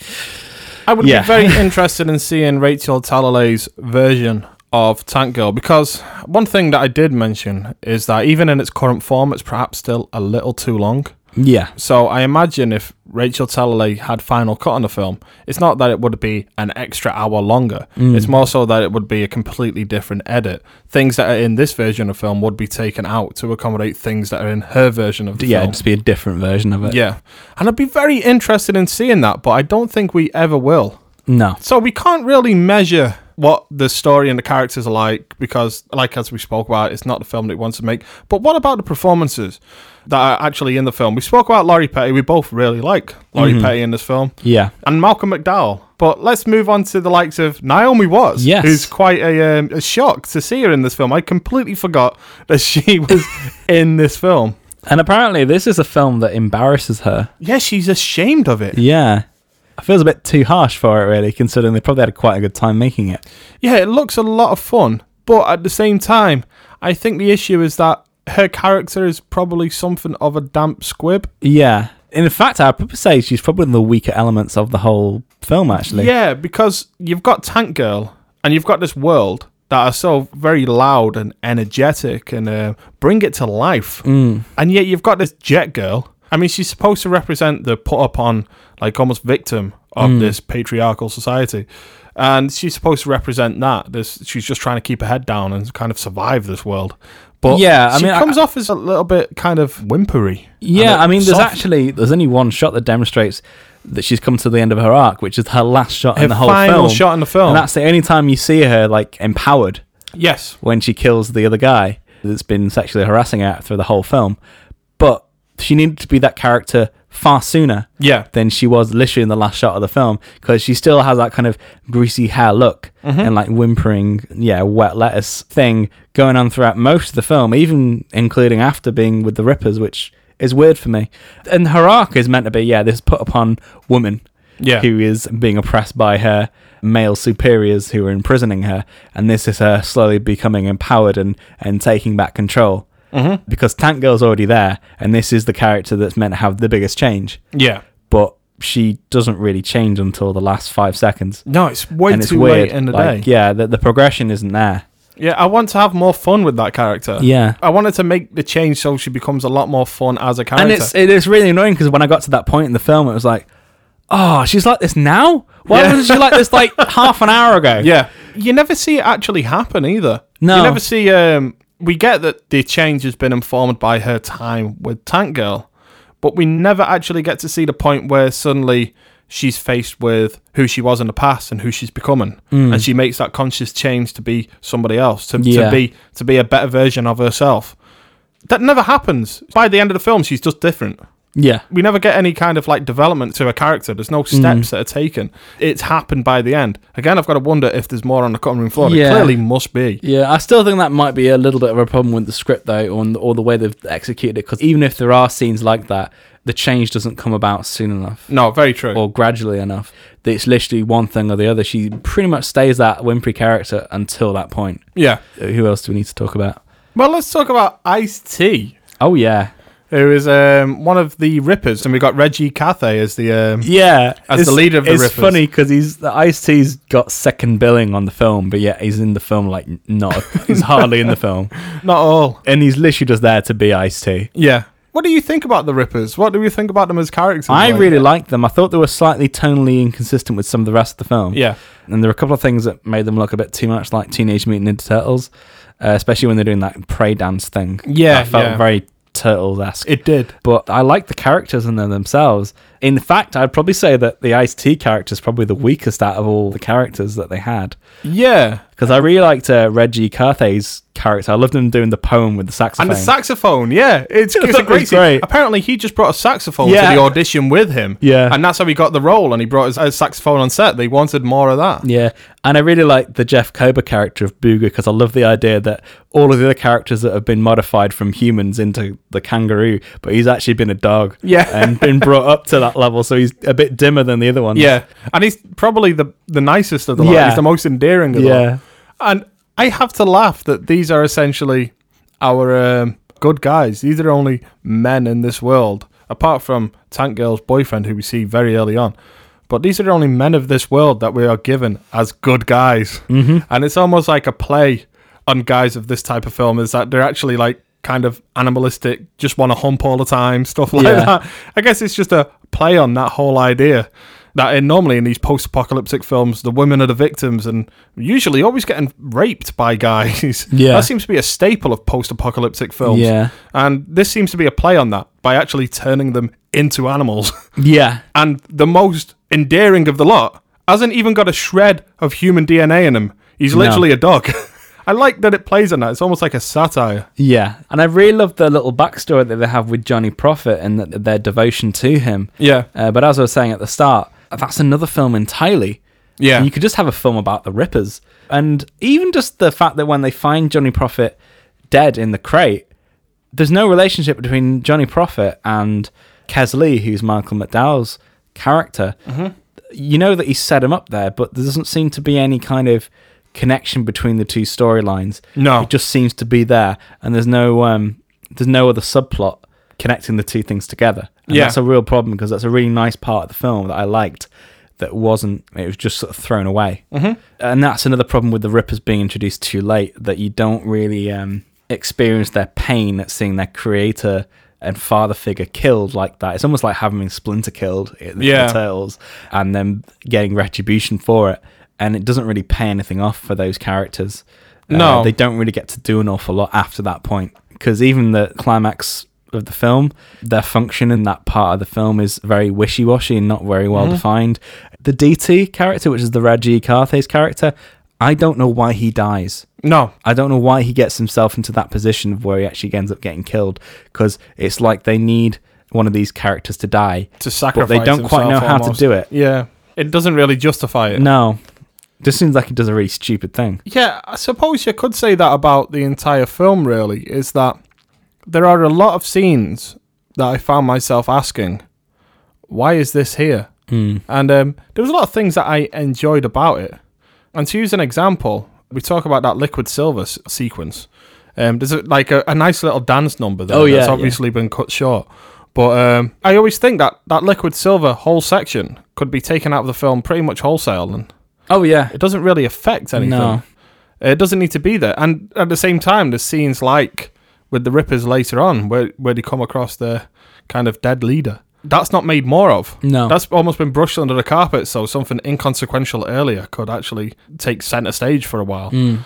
I would Yeah. be very interested in seeing Rachel Talalay's version of Tank Girl because one thing that I did mention is that even in its current form, it's perhaps still a little too long. Yeah, So I imagine if Rachel Talalay had final cut on the film, it's not that it would be an extra hour longer. Mm. It's more so that it would be a completely different edit. Things that are in this version of film would be taken out to accommodate things that are in her version of the film. yeah, film. just be a different version of it. Yeah. And I'd be very interested in seeing that, but I don't think we ever will. No. So we can't really measure what the story and the characters are like because, like as we spoke about, it's not the film that it wants to make. But what about the performances that are actually in the film? We spoke about Lori Petty. We both really like Lori Mhm. Petty in this film. Yeah. And Malcolm McDowell. But let's move on to the likes of Naomi Watts, Yes. who's quite a, um, a shock to see her in this film. I completely forgot that she was in this film. And apparently, this is a film that embarrasses her. Yeah, she's ashamed of it. Yeah. It feels a bit too harsh for it, really, considering they probably had quite a good time making it. Yeah, it looks a lot of fun, but at the same time, I think the issue is that her character is probably something of a damp squib. Yeah. In fact, I'd probably say she's probably one of the weaker elements of the whole film, actually. Yeah, because you've got Tank Girl and you've got this world that are so very loud and energetic and uh, bring it to life. Mm. And yet you've got this Jet Girl. I mean, she's supposed to represent the put upon, like almost victim of Mm. this patriarchal society. And she's supposed to represent that. This she's just trying to keep her head down and kind of survive this world. But Yeah, I she mean, I- comes off as a little bit kind of whimpery. Yeah, I mean, there's soft. actually there's only one shot that demonstrates that she's come to the end of her arc, which is her last shot Her in the whole final film. shot in the film. and that's the only time you see her like empowered yes. when she kills the other guy that's been sexually harassing her through the whole film. But she needed to be that character far sooner Yeah. than she was literally in the last shot of the film because she still has that kind of greasy hair look Mhm. and like whimpering, yeah, wet lettuce thing going on throughout most of the film, even including after being with the Rippers, which is weird for me. And her arc is meant to be, yeah, this put upon woman Yeah. who is being oppressed by her male superiors who are imprisoning her, and this is her slowly becoming empowered and, and taking back control. Mhm. Because Tank Girl's already there, and this is the character that's meant to have the biggest change. Yeah. But she doesn't really change until the last five seconds. No, it's way and it's too weird. late in the like, day. Yeah, the, the progression isn't there. Yeah, I want to have more fun with that character. Yeah. I wanted to make the change so she becomes a lot more fun as a character. And it's it is really annoying because when I got to that point in the film, it was like, oh, she's like this now. Why Yeah. wasn't she like this like half an hour ago? yeah, you never see it actually happen either. No. you never see. Um, we get that the change has been informed by her time with Tank Girl, but we never actually get to see the point where suddenly she's faced with who she was in the past and who she's becoming, Mm. and she makes that conscious change to be somebody else, to, Yeah. to be to be a better version of herself. That never happens. By the end of the film, she's just different. Yeah. We never get any kind of like development to a character. There's no steps that are taken. It's happened by the end. Again, I've got to wonder if there's more on the cutting room floor. Yeah. There clearly must be. Yeah, I still think that might be a little bit of a problem with the script, though, or, or the way they've executed it. Because even if there are scenes like that, the change doesn't come about soon enough No, very true. or gradually enough. That It's literally one thing or the other. She pretty much stays that Winfrey character until that point. yeah. Uh, Who else do we need to talk about? Well, let's talk about Ice T, Oh yeah, who is um, one of the Rippers, and we got Reggie Cathay as the. Um, yeah. As the leader of the it's Rippers. It's funny because he's the Ice T's got second billing on the film, but yet he's in the film like not. he's hardly in the film, Not all. and he's literally just there to be Ice T. Yeah. What do you think about the Rippers? What do you think about them as characters? I Like- really liked them. I thought they were slightly tonally inconsistent with some of the rest of the film. Yeah. And there were a couple of things that made them look a bit too much like Teenage Mutant Ninja Turtles, uh, especially when they're doing that prey dance thing. Yeah, I felt yeah. very Turtles esque. It did. But I like the characters in them themselves. In fact, I'd probably say that the Ice T character is probably the weakest out of all the characters that they had. Yeah. Because I really liked uh, Reggie Carthay's character. I loved him doing the poem with the saxophone. And the saxophone, yeah, it's, it's a great, great. Apparently, he just brought a saxophone Yeah. to the audition with him. Yeah. and that's how he got the role. And he brought his, his saxophone on set. They wanted more of that. Yeah, and I really like the Jeff Kober character of Booger because I love the idea that all of the other characters that have been modified from humans into the kangaroo, but he's actually been a dog. Yeah. and been brought up to that level, so he's a bit dimmer than the other ones. Yeah, and he's probably the the nicest of the lot. Yeah. He's the most endearing of the Yeah. lot. And I have to laugh that these are essentially our um, good guys. These are only men in this world, apart from Tank Girl's boyfriend, who we see very early on. But these are the only men of this world that we are given as good guys. Mm-hmm. And it's almost like a play on guys of this type of film is that they're actually like kind of animalistic, just want to hump all the time, stuff like Yeah. that. I guess it's just a play on that whole idea that in, normally in these post-apocalyptic films, the women are the victims and usually always getting raped by guys. Yeah. that seems to be a staple of post-apocalyptic films. Yeah. and this seems to be a play on that by actually turning them into animals. yeah, and the most endearing of the lot hasn't even got a shred of human DNA in him. He's No. literally a dog. I like that it plays on that. It's almost like a satire. yeah. And I really love the little backstory that they have with Johnny Prophet and th- their devotion to him. Yeah. Uh, but as I was saying at the start, that's another film entirely. Yeah. You could just have a film about the Rippers. And even just the fact that when they find Johnny Prophet dead in the crate, there's no relationship between Johnny Prophet and Kesslee, who's Michael McDowell's character. Mm-hmm. You know that he set him up there, but there doesn't seem to be any kind of connection between the two storylines. No. It just seems to be there, and there's no um, there's no other subplot connecting the two things together. And Yeah. that's a real problem because that's a really nice part of the film that I liked that wasn't it was just sort of thrown away mm-hmm. and that's another problem with the rippers being introduced too late that you don't really um, experience their pain at seeing their creator and father figure killed like that it's almost like having splinter killed in the Yeah. turtles and then getting retribution for it and it doesn't really pay anything off for those characters Uh, No. they don't really get to do an awful lot after that point because even the climax of the film, their function in that part of the film is very wishy-washy and not very well defined. The DT character, which is the Reggie Carthay's character, I don't know why he dies. No. I don't know why he gets himself into that position of where he actually ends up getting killed because it's like they need one of these characters to die To sacrifice but they don't quite know how to do it. Yeah. It doesn't really justify it. No, just seems like he does a really stupid thing. Yeah, I suppose you could say that about the entire film, really, is that there are a lot of scenes that I found myself asking, why is this here? Hmm. And um, there was a lot of things that I enjoyed about it. And to use an example, we talk about that liquid silver s- sequence. Um, there's a, like a, a nice little dance number there Oh, yeah, that's yeah. obviously been cut short. But um, I always think that that liquid silver whole section could be taken out of the film pretty much wholesale, and Oh yeah, it doesn't really affect anything. No. It doesn't need to be there. And at the same time, there's scenes like with the Rippers later on where, where they come across their kind of dead leader. That's not made more of. No. That's almost been brushed under the carpet so something inconsequential earlier could actually take center stage for a while. Hmm.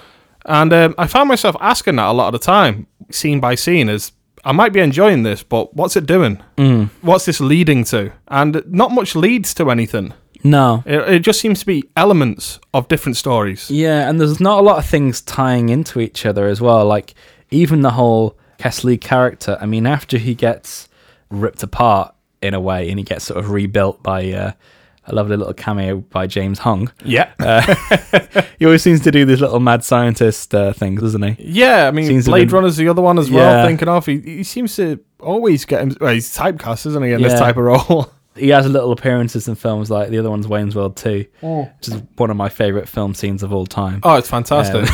And um, I found myself asking that a lot of the time, scene by scene, is I might be enjoying this, but what's it doing? Hmm. What's this leading to? And not much leads to anything. No. It, it just seems to be elements of different stories. Yeah, and there's not a lot of things tying into each other as well. Like even the whole Kesslee character. I mean, after he gets ripped apart, in a way, and he gets sort of rebuilt by uh, a lovely little cameo by James Hong. Yeah. He always seems to do these little mad scientist uh, things, doesn't he? Yeah, I mean, Seems Blade be- Runner's the other one as well. Yeah. Thinking of, he, he seems to always get him. Well, he's typecast, isn't he, in this type of role? He has little appearances in films like the other one's Wayne's World 2, which is one of my favourite film scenes of all time. Oh, it's fantastic.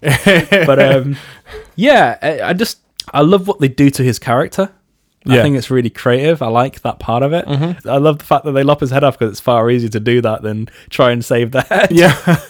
but um, yeah, I, I just I love what they do to his character. I Yeah. think it's really creative. I like that part of it. I love the fact that they lop his head off because it's far easier to do that than try and save the head. yeah.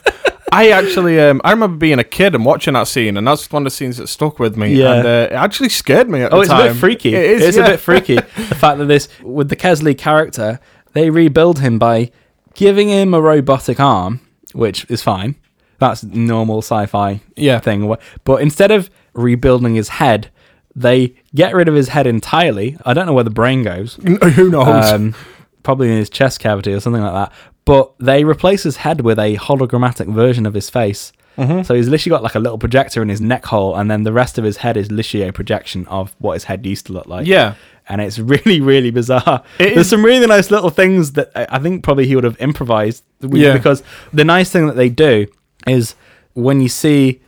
I actually, um, I remember being a kid and watching that scene, and that's one of the scenes that stuck with me. Yeah. And uh, it actually scared me at Oh, the it's a bit freaky. It is. it's yeah. a bit freaky. the fact that this with the Kesslee character, they rebuild him by giving him a robotic arm, which is fine. That's normal sci-fi Yeah. thing. But instead of rebuilding his head, they get rid of his head entirely. I don't know where the brain goes. Who knows? Um, probably in his chest cavity or something like that. But they replace his head with a hologrammatic version of his face. Mm-hmm. So he's literally got like a little projector in his neck hole, and then the rest of his head is literally a projection of what his head used to look like. Yeah. And it's really, really bizarre. It There's is- some really nice little things that I think probably he would have improvised. Yeah. Because the nice thing that they do is when you see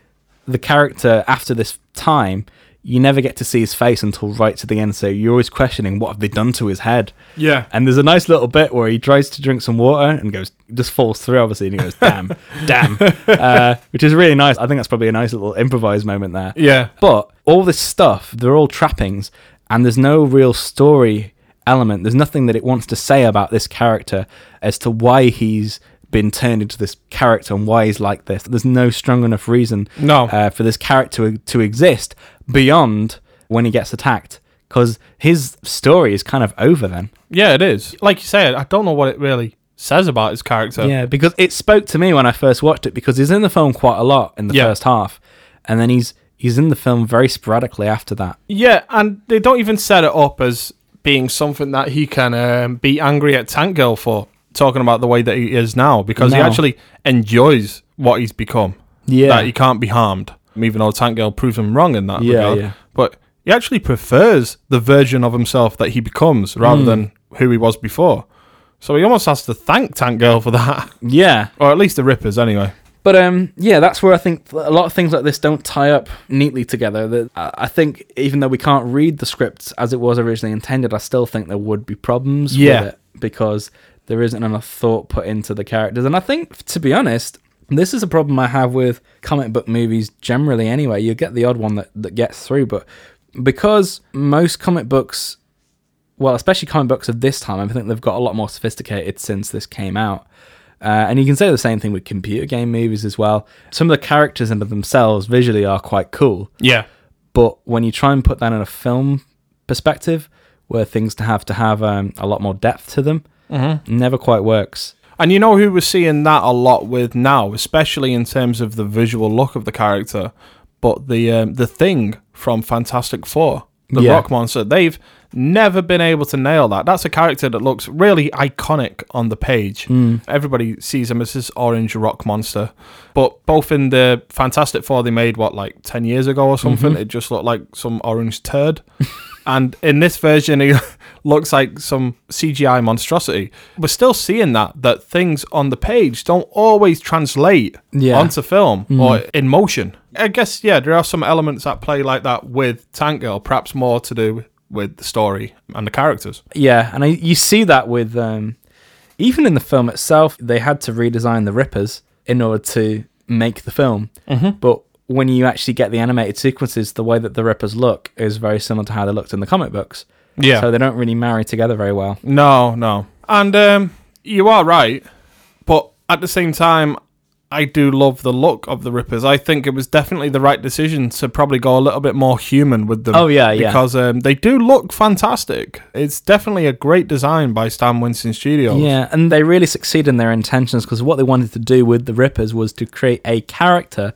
the character after this time, you never get to see his face until right to the end. So you're always questioning what have they done to his head. Yeah. And there's a nice little bit where he tries to drink some water and goes, just falls through, obviously, and he goes, damn, damn, uh, which is really nice. I think that's probably a nice little improvised moment there. Yeah. But all this stuff, they're all trappings, and there's no real story element. There's nothing that it wants to say about this character as to why he's been turned into this character and why he's like this. There's no strong enough reason No. uh, for this character to exist beyond when he gets attacked. Because his story is kind of over then. Yeah, it is. Like you said, I don't know what it really says about his character. Yeah, because it spoke to me when I first watched it because he's in the film quite a lot in the Yeah. first half, and then he's he's in the film very sporadically after that. Yeah, and they don't even set it up as being something that he can um, be angry at Tank Girl for, talking about the way that he is now, because he actually enjoys what he's become. Yeah. That he can't be harmed, even though Tank Girl proves him wrong in that Yeah, regard. yeah. But he actually prefers the version of himself that he becomes rather than who he was before. So he almost has to thank Tank Girl for that. Yeah, or at least the Rippers, anyway. but um, yeah, that's where I think a lot of things like this don't tie up neatly together. That I think even though we can't read the scripts as it was originally intended, I still think there would be problems Yeah. with it because there isn't enough thought put into the characters. And I think, to be honest, this is a problem I have with comic book movies generally. Anyway, you get the odd one that that gets through, but because most comic books well, especially comic books of this time, I think they've got a lot more sophisticated since this came out. Uh, and you can say the same thing with computer game movies as well. Some of the characters in themselves visually are quite cool, Yeah. but when you try and put that in a film perspective, where things to have to have um, a lot more depth to them, never quite works. And you know who we're seeing that a lot with now, especially in terms of the visual look of the character, but the um, the thing from Fantastic Four, the Yeah. rock monster, they've never been able to nail that. That's a character that looks really iconic on the page. Everybody sees him as this orange rock monster, but both in the Fantastic Four they made what like ten years ago or something, it just looked like some orange turd. And in this version, he looks like some CGI monstrosity. We're still seeing that that things on the page don't always translate Yeah. onto film or in motion. I guess yeah, there are some elements that play like that with Tank Girl, perhaps more to do with the story and the characters. Yeah, and I, you see that with um, even in the film itself, they had to redesign the Rippers in order to make the film. Mm-hmm. But when you actually get the animated sequences, the way that the Rippers look is very similar to how they looked in the comic books. Yeah. So they don't really marry together very well. No, no. And um, you are right, but at the same time, I do love the look of the Rippers. I think it was definitely the right decision to probably go a little bit more human with them. Oh, yeah, yeah. Because um, they do look fantastic. It's definitely a great design by Stan Winston Studios. Yeah, and they really succeed in their intentions because what they wanted to do with the Rippers was to create a character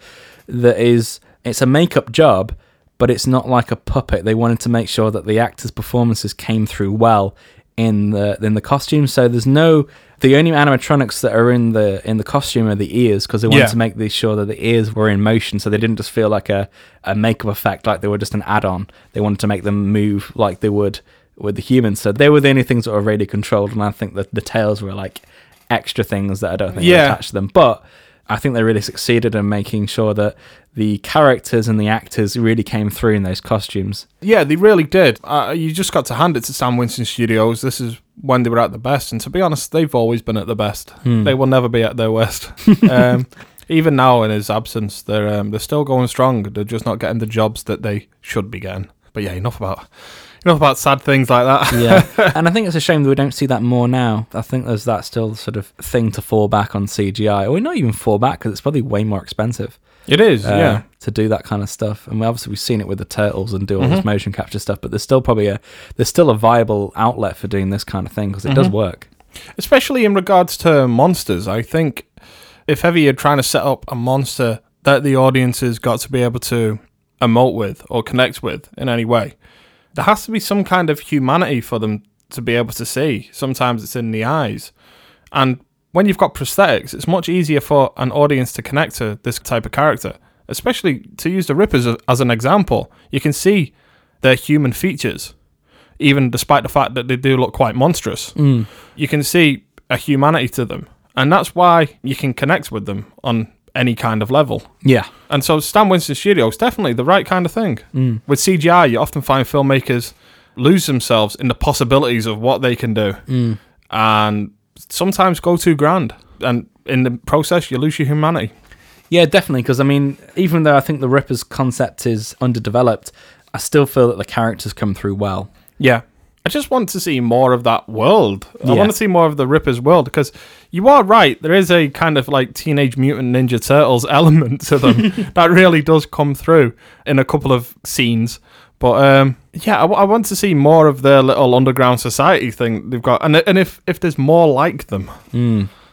that is it's a makeup job, but it's not like a puppet. They wanted to make sure that the actors' performances came through well in the in the costume. So there's no the only animatronics that are in the in the costume are the ears because they wanted Yeah. to make sure that the ears were in motion, so they didn't just feel like a, a makeup effect, like they were just an add-on. They wanted to make them move like they would with the humans. So they were the only things that were really controlled, and I think that the tails were like extra things that I don't think Yeah. attached to them. But I think they really succeeded in making sure that the characters and the actors really came through in those costumes. Yeah, they really did. Uh, you just got to hand it to Stan Winston Studios. This is when they were at the best, and to be honest, they've always been at the best. They will never be at their worst. um, even now, in his absence, they're um, they're still going strong. They're just not getting the jobs that they should be getting. But yeah, enough about enough about sad things like that. Yeah, and I think it's a shame that we don't see that more now. I think there's that still sort of thing to fall back on CGI, or not even fall back because it's probably way more expensive. it is. uh, yeah, to do that kind of stuff. And we obviously we've seen it with the turtles and do all Mm-hmm. this motion capture stuff, but there's still probably a there's still a viable outlet for doing this kind of thing because it Mm-hmm. does work. especially in regards to monsters. I think if ever you're trying to set up a monster that the audience has got to be able to emote with or connect with in any way, there has to be some kind of humanity for them to be able to see. Sometimes it's in the eyes. And when you've got prosthetics, it's much easier for an audience to connect to this type of character. Especially to use the Rippers as- an example, you can see their human features, even despite the fact that they do look quite monstrous. Mm. You can see a humanity to them, and that's why you can connect with them on any kind of level. Yeah, And so Stan Winston Studios definitely the right kind of thing. Mm. With CGI, you often find filmmakers lose themselves in the possibilities of what they can do, mm. and sometimes go too grand, and in the process, you lose your humanity. yeah, definitely. Because I mean, even though I think the Ripper's concept is underdeveloped, I still feel that the characters come through well. Yeah. I just want to see more of that world. I want to see more of the Ripper's world because you are right. There is a kind of like Teenage Mutant Ninja Turtles element to them that really does come through in a couple of scenes. But um, yeah, I, w- I want to see more of their little underground society thing they've got, and and if if there's more like them.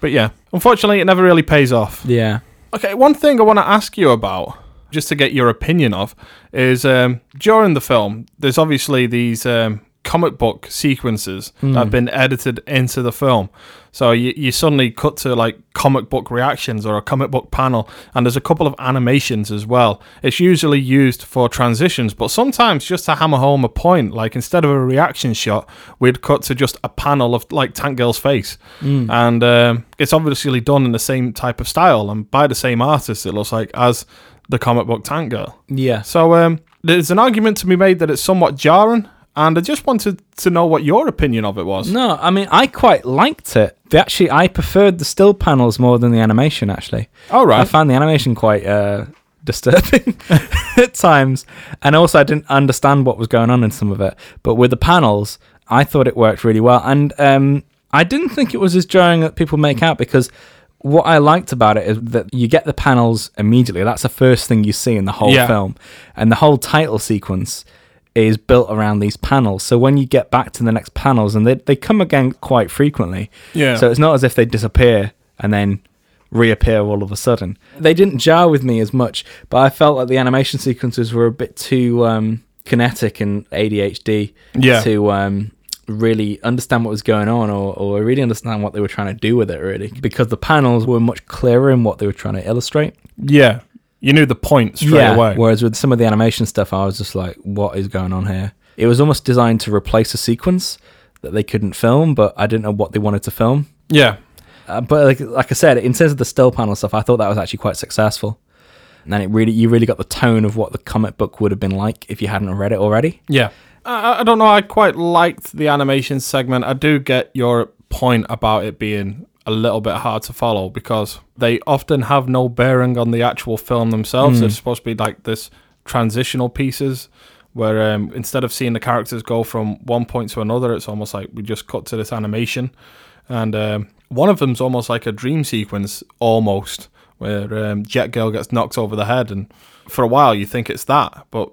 But yeah, unfortunately, it never really pays off. Yeah, Okay, one thing I want to ask you about, just to get your opinion of, is um, during the film, there's obviously these um, comic book sequences that have been edited into the film. So you, you suddenly cut to like comic book reactions or a comic book panel, and there's a couple of animations as well. It's usually used for transitions, but sometimes just to hammer home a point, like instead of a reaction shot, we'd cut to just a panel of like Tank Girl's face. And um, it's obviously done in the same type of style and by the same artist, it looks like, as the comic book Tank Girl. yeah. So um, there's an argument to be made that it's somewhat jarring, and I just wanted to know what your opinion of it was. No, I mean I quite liked it. The- Actually, I preferred the still panels more than the animation. Actually, All right. I found the animation quite uh, disturbing at times, and also I didn't understand what was going on in some of it. But with the panels, I thought it worked really well, and um, I didn't think it was as jarring that people make out because. What I liked about it is that you get the panels immediately. That's the first thing you see in the whole Yeah. film, and the whole title sequence is built around these panels. So when you get back to the next panels, and they they come again quite frequently. Yeah. So it's not as if they disappear and then reappear all of a sudden. They didn't jar with me as much, but I felt like the animation sequences were a bit too um, kinetic and ADHD Yeah. to um, really understand what was going on or, or really understand what they were trying to do with it, really. Because the panels were much clearer in what they were trying to illustrate. Yeah, you knew the point straight away. Whereas with some of the animation stuff, I was just like, what is going on here? It was almost designed to replace a sequence that they couldn't film, but I didn't know what they wanted to film. yeah, Uh, but like, like I said, in terms of the still panel stuff, I thought that was actually quite successful. And then it really, you really got the tone of what the comic book would have been like if you hadn't read it already. yeah. I, I don't know. I quite liked the animation segment. I do get your point about it being a little bit hard to follow because they often have no bearing on the actual film themselves. They're supposed to be like this transitional pieces where um, instead of seeing the characters go from one point to another, it's almost like we just cut to this animation. And um, one of them's almost like a dream sequence, almost, where um, Jet Girl gets knocked over the head. And for a while, you think it's that, but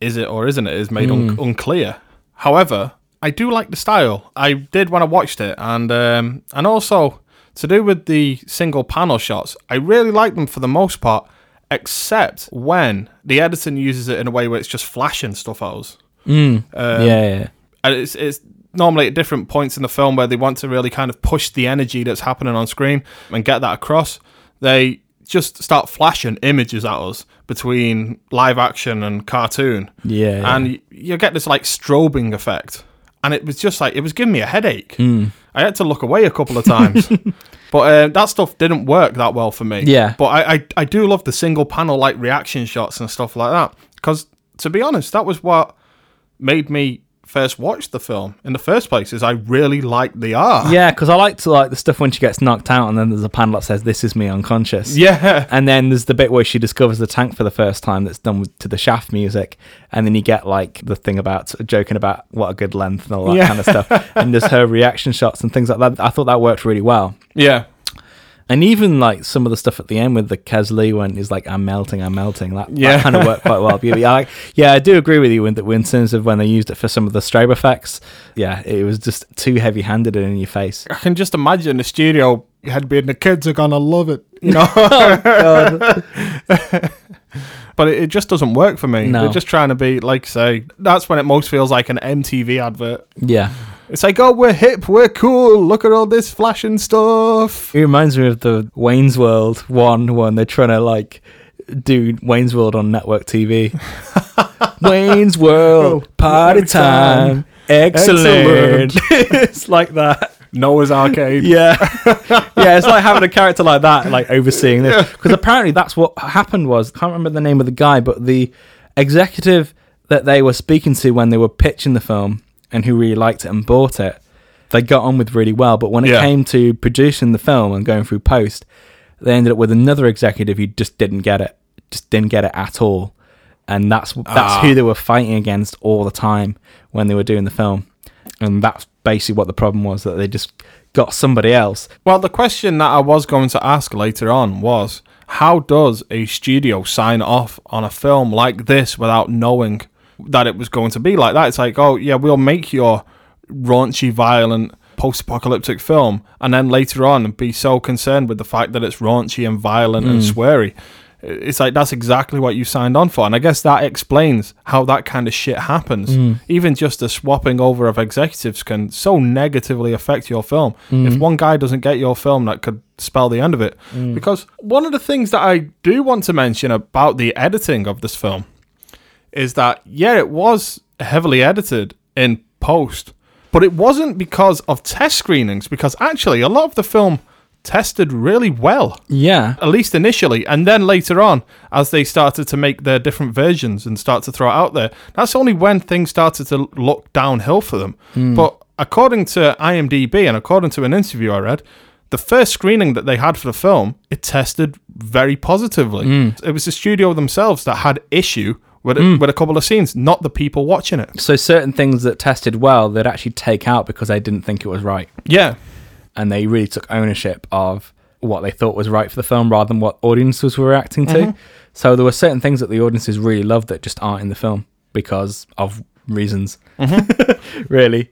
is it or isn't it is made un- unclear. However, I do like the style. I did when I watched it, and um, and also to do with the single panel shots, I really like them for the most part, except when the editing uses it in a way where it's just flashing stuff at us. yeah, yeah, yeah. And it's it's normally at different points in the film where they want to really kind of push the energy that's happening on screen and get that across. They just start flashing images at us between live action and cartoon. Yeah, yeah. And you get this like strobing effect. And it was just like it was giving me a headache. I had to look away a couple of times. but uh, that stuff didn't work that well for me. Yeah. But I, I, I do love the single panel like reaction shots and stuff like that. Because to be honest, that was what made me first watched the film in the first place. Is I really liked the art. Yeah, because I like to like the stuff when she gets knocked out, and then there's a panel that says, "This is me unconscious." Yeah. and then there's the bit where she discovers the tank for the first time. That's done with, to the Shaft music, and then you get like the thing about joking about what a good length and all that Yeah. kind of stuff. and there's her reaction shots and things like that. I thought that worked really well. Yeah. And even like some of the stuff at the end with the Kesslee when he's like, "I'm melting, I'm melting," that, Yeah. that kind of worked quite well. But yeah, I, yeah, I do agree with you in that in terms of when they used it for some of the strobe effects. Yeah, it was just too heavy-handed and in your face. I can just imagine the studio had been the kids are gonna love it, you know. Oh, but it, it just doesn't work for me. No. They're just trying to be like say that's when it most feels like an MTV advert. Yeah. It's like, oh, we're hip, we're cool. Look at all this flashing stuff. It reminds me of the Wayne's World one when they're trying to like do Wayne's World on network TV. Wayne's World oh, party time, excellent. it's like that. Noah's Arcade. Yeah, yeah. It's like having a character like that, like overseeing this, because apparently that's what happened. Was I can't remember the name of the guy, but the executive that they were speaking to when they were pitching the film and who really liked it and bought it, they got on with really well. But when it Yeah. came to producing the film and going through post, they ended up with another executive who just didn't get it, just didn't get it at all, and that's that's Ah. who they were fighting against all the time when they were doing the film, and that's basically what the problem was that they just got somebody else. Well, the question that I was going to ask later on was how does a studio sign off on a film like this without knowing that it was going to be like that? It's like, oh, yeah, we'll make your raunchy, violent, post apocalyptic film, and then later on be so concerned with the fact that it's raunchy and violent and mm. sweary. It's like that's exactly what you signed on for, and I guess that explains how that kind of shit happens. Mm. Even just the swapping over of executives can so negatively affect your film. Mm. If one guy doesn't get your film, that could spell the end of it. Because one of the things that I do want to mention about the editing of this film is that yeah, it was heavily edited in post, but it wasn't because of test screenings. Because actually, a lot of the film tested really well Yeah, at least initially, and then later on, as they started to make their different versions and start to throw it out there, that's only when things started to look downhill for them. Hmm. But according to IMDb and according to an interview I read, the first screening that they had for the film, it tested very positively. Hmm. It was the studio themselves that had issue with it, with a couple of scenes, not the people watching it. so certain things that tested well, they'd actually take out because they didn't think it was right. Yeah, and they really took ownership of what they thought was right for the film rather than what audiences were reacting to. Mm-hmm. So there were certain things that the audiences really loved that just aren't in the film because of reasons. Mm-hmm. really.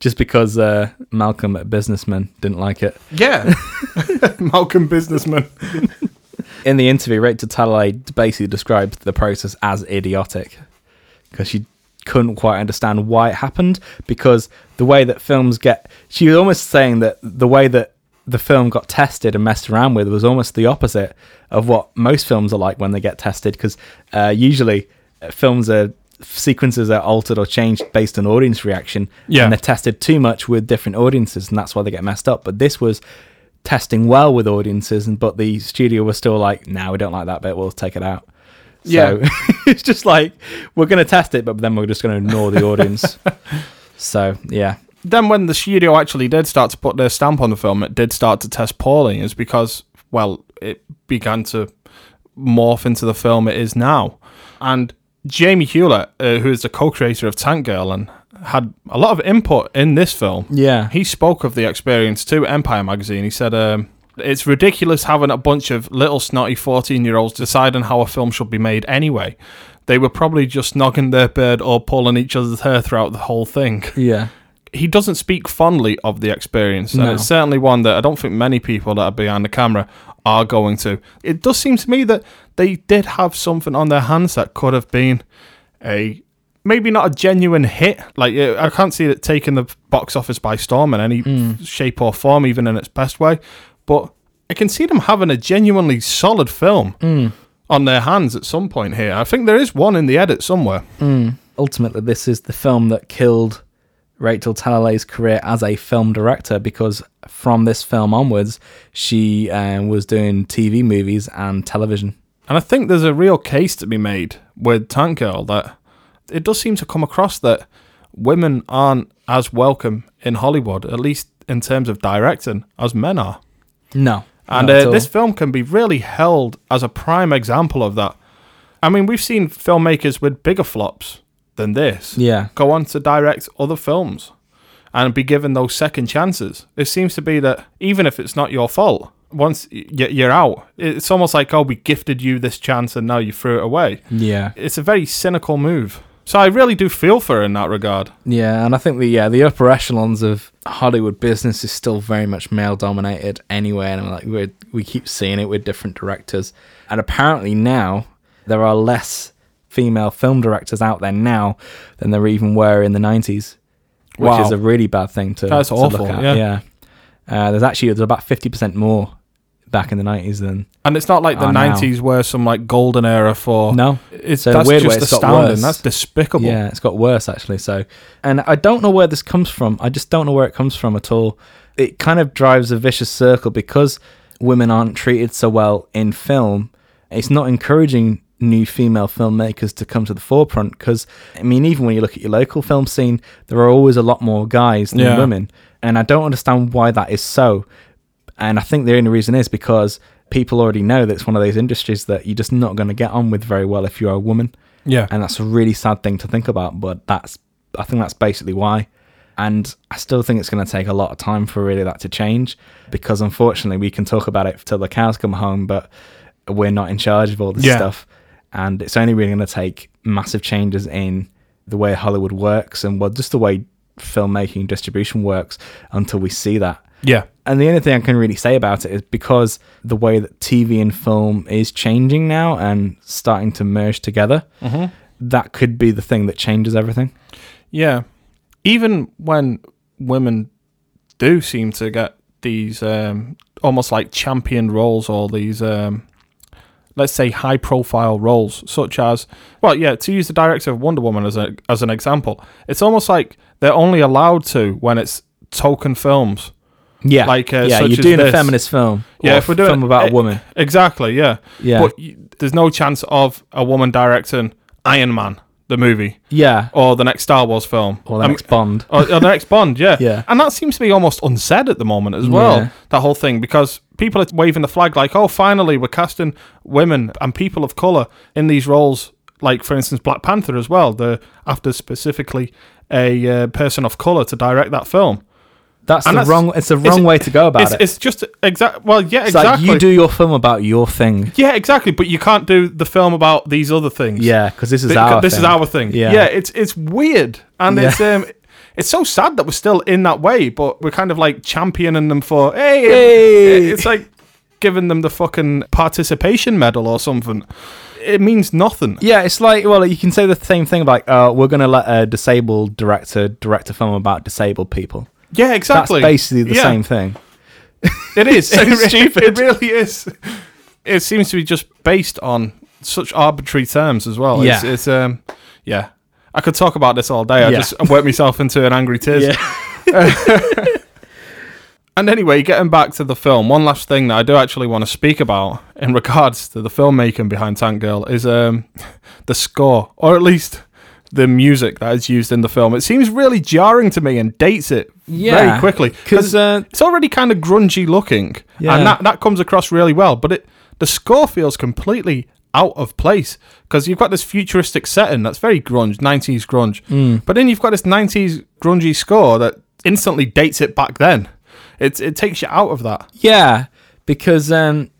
Just because uh, Malcolm Businessman didn't like it. yeah. Malcolm businessman. In the interview, Rachel Talalay basically described the process as idiotic because she couldn't quite understand why it happened because the way that films get she was almost saying that the way that the film got tested and messed around with was almost the opposite of what most films are like when they get tested because uh, usually uh, films are sequences are altered or changed based on audience reaction Yeah. and they're tested too much with different audiences and that's why they get messed up but this was testing well with audiences and but the studio was still like nah we don't like that bit we'll take it out so Yeah. it's just like we're going to test it but then we're just going to ignore the audience so yeah then when the studio actually did start to put their stamp on the film, it did start to test poorly, is because well, it began to morph into the film it is now. And Jamie Hewlett, uh, who is the co-creator of Tank Girl and had a lot of input in this film, Yeah. he spoke of the experience to Empire magazine. He said, um, "It's ridiculous having a bunch of little snotty fourteen-year-olds deciding how a film should be made anyway." They were probably just nogging their bird or pulling each other's hair throughout the whole thing yeah he doesn't speak fondly of the experience, and No. it's certainly one that I don't think many people that are behind the camera are going to. It does seem to me that they did have something on their hands that could have been a maybe not a genuine hit. Like I can't see it taking the box office by storm in any Hmm. shape or form, even in its best way. But I can see them having a genuinely solid film Hmm. on their hands at some point here. I think there is one in the edit somewhere. ultimately this is the film that killed Rachel Talalay's career as a film director because from this film onwards, she uh, was doing TV movies and television. And I think there's a real case to be made with Tank Girl that it does seem to come across that women aren't as welcome in Hollywood, at least in terms of directing, as men are. No. And uh, this film can be really held as a prime example of that. I mean, we've seen filmmakers with bigger flops than this Yeah. go on to direct other films and be given those second chances. It seems to be that even if it's not your fault, once y- you're out, it's almost like, oh, we gifted you this chance and now you threw it away. Yeah. It's a very cynical move. So I really do feel for her in that regard. Yeah, and I think the yeah the upper echelons of Hollywood business is still very much male dominated anyway, and like we we keep seeing it with different directors, and apparently now there are less female film directors out there now than there even were in the nineties, which Wow. is a really bad thing to, That's to awful, Look at. yeah. yeah. Uh, there's actually there's about fifty percent more back in the nineties than And it's not like the 90s were some like golden era for. No. It's, So that's weird just it's astounding. That's despicable. Yeah, it's got worse actually. So, and I don't know where this comes from. I just don't know where it comes from at all. It kind of drives a vicious circle because women aren't treated so well in film. It's not encouraging new female filmmakers to come to the forefront because I mean, even when you look at your local film scene, there are always a lot more guys than Yeah. women, and I don't understand why that is so. And I think the only reason is because people already know that it's one of those industries that you're just not going to get on with very well if you're a woman Yeah. and that's a really sad thing to think about but that's i think that's basically why and i still think it's going to take a lot of time for really that to change because unfortunately we can talk about it till the cows come home but we're not in charge of all this Yeah. stuff and it's only really going to take massive changes in the way hollywood works and well just the way filmmaking and distribution works until we see that yeah. And the only thing I can really say about it is because the way that TV and film is changing now and starting to merge together, that could be the thing that changes everything. Yeah. Even when women do seem to get these um, almost like champion roles or these, um, let's say, high profile roles, such as, well, yeah, to use the director of Wonder Woman as, a, as an example, it's almost like they're only allowed to when it's token films. Yeah, Like, uh, yeah, you're doing a feminist film. Yeah, if we're doing a film about eh, a woman, exactly, yeah, Yeah. But y- there's no chance of a woman directing Iron Man, the movie, yeah, or the next Star Wars film, or the next Bond. or, or the next Bond, yeah. Yeah. And that seems to be almost unsaid at the moment as well, Yeah. that whole thing, because people are waving the flag like, oh, finally, we're casting women and people of colour in these roles, like, for instance, Black Panther as well, the after specifically a uh, person of colour to direct that film. That's And the that's- wrong. It's the it's- wrong way to go about it's, it. It's just exact. Well, yeah, It's exactly. like you do your film about your thing. Yeah, exactly. But you can't do the film about these other things. Yeah, because this is our. this is thing. our thing. Yeah. Yeah, it's it's weird, and Yeah. it's um, it's so sad that we're still in that way, but we're kind of like championing them for hey, Hey! it's like giving them the fucking participation medal or something. It means nothing. Yeah, it's like well, you can say the same thing about uh, we're gonna let a disabled director direct a film about disabled people. Yeah, exactly. That's basically the Yeah, same thing. It is. So it, stupid. It really is. It seems to be just based on such arbitrary terms as well. Yeah. it's um, yeah. I could talk about this all day. I Yeah. just worked myself into an angry tears. And anyway, getting back to the film, one last thing that I do actually want to speak about in regards to the filmmaking behind Tank Girl is um, the score, or at least the music that is used in the film. It seems really jarring to me and dates it Yeah, very quickly because uh, it's already kind of grungy looking, Yeah. and that that comes across really well. But it the score feels completely out of place because you've got this futuristic setting that's very grunge, 90s grunge, Mm. but then you've got this 90s grungy score that instantly dates it back then. It it takes you out of that. Yeah, because um,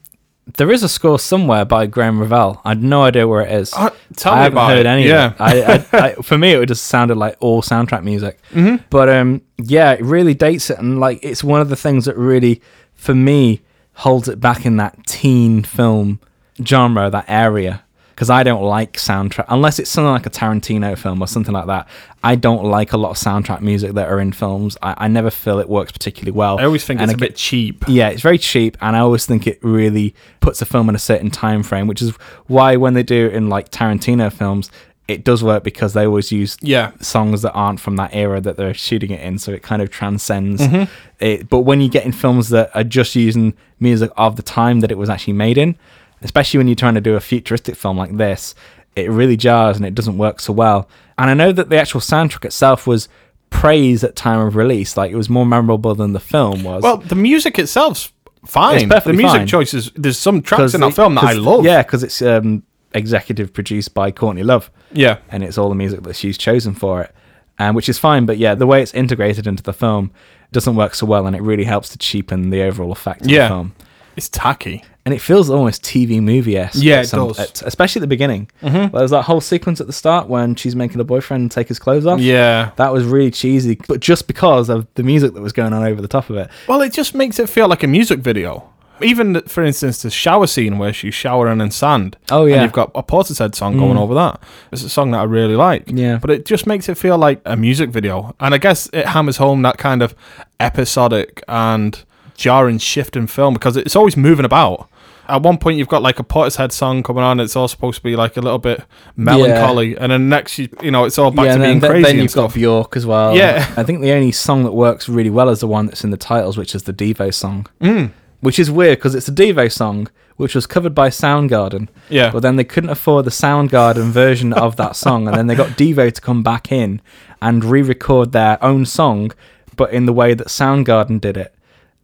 there is a score somewhere by Graeme Revell. I had no idea where it is. Uh, tell I me haven't about heard it. any. Yeah. of it. I, I, I, for me, it just sounded like all soundtrack music. Mm-hmm. But um, yeah, it really dates it, and like it's one of the things that really, for me, holds it back in that teen film genre, that area. Because I don't like soundtrack unless it's something like a Tarantino film or something like that. I don't like a lot of soundtrack music that are in films. I, I never feel it works particularly well. I always think And it's a bit cheap. yeah, it's very cheap, and I always think it really puts a film in a certain time frame, which is why when they do it in like Tarantino films, it does work because they always use Yeah. songs that aren't from that era that they're shooting it in, so it kind of transcends Mhm. it. But when you get in films that are just using music of the time that it was actually made in, especially when you're trying to do a futuristic film like this, it really jars and it doesn't work so well. And I know that the actual soundtrack itself was praised at time of release, like it was more memorable than the film was. Well, the music itself's fine. It's the music fine. choices. There's some tracks in that it- film that I love. Yeah, because it's um, executive produced by Courtney Love. Yeah. and it's all the music that she's chosen for it, um, which is fine. But yeah, the way it's integrated into the film doesn't work so well, and it really helps to cheapen the overall effect of Yeah. the film. It's tacky. And it feels almost TV movie esque. Yeah, it does. especially at the beginning. Mhm. There's that whole sequence at the start when she's making her boyfriend take his clothes off. Yeah. That was really cheesy, but just because of the music that was going on over the top of it. Well, it just makes it feel like a music video. Even, for instance, the shower scene where she's showering in sand. Oh, yeah. And you've got a Portishead song going Mm. over that. It's a song that I really like. Yeah. But it just makes it feel like a music video. And I guess it hammers home that kind of episodic and jarring shift in film because it's always moving about. At one point, you've got like a Portishead song coming on. It's all supposed to be like a little bit melancholy, and then next, you, you know, it's all back yeah, to being then, crazy then you've got Bjork as well. Yeah. I think the only song that works really well is the one that's in the titles, which is the Devo song. Mm. Which is weird because it's a Devo song, which was covered by Soundgarden. Yeah. But then they couldn't afford the Soundgarden version of that song, and then they got Devo to come back in and re-record their own song, but in the way that Soundgarden did it.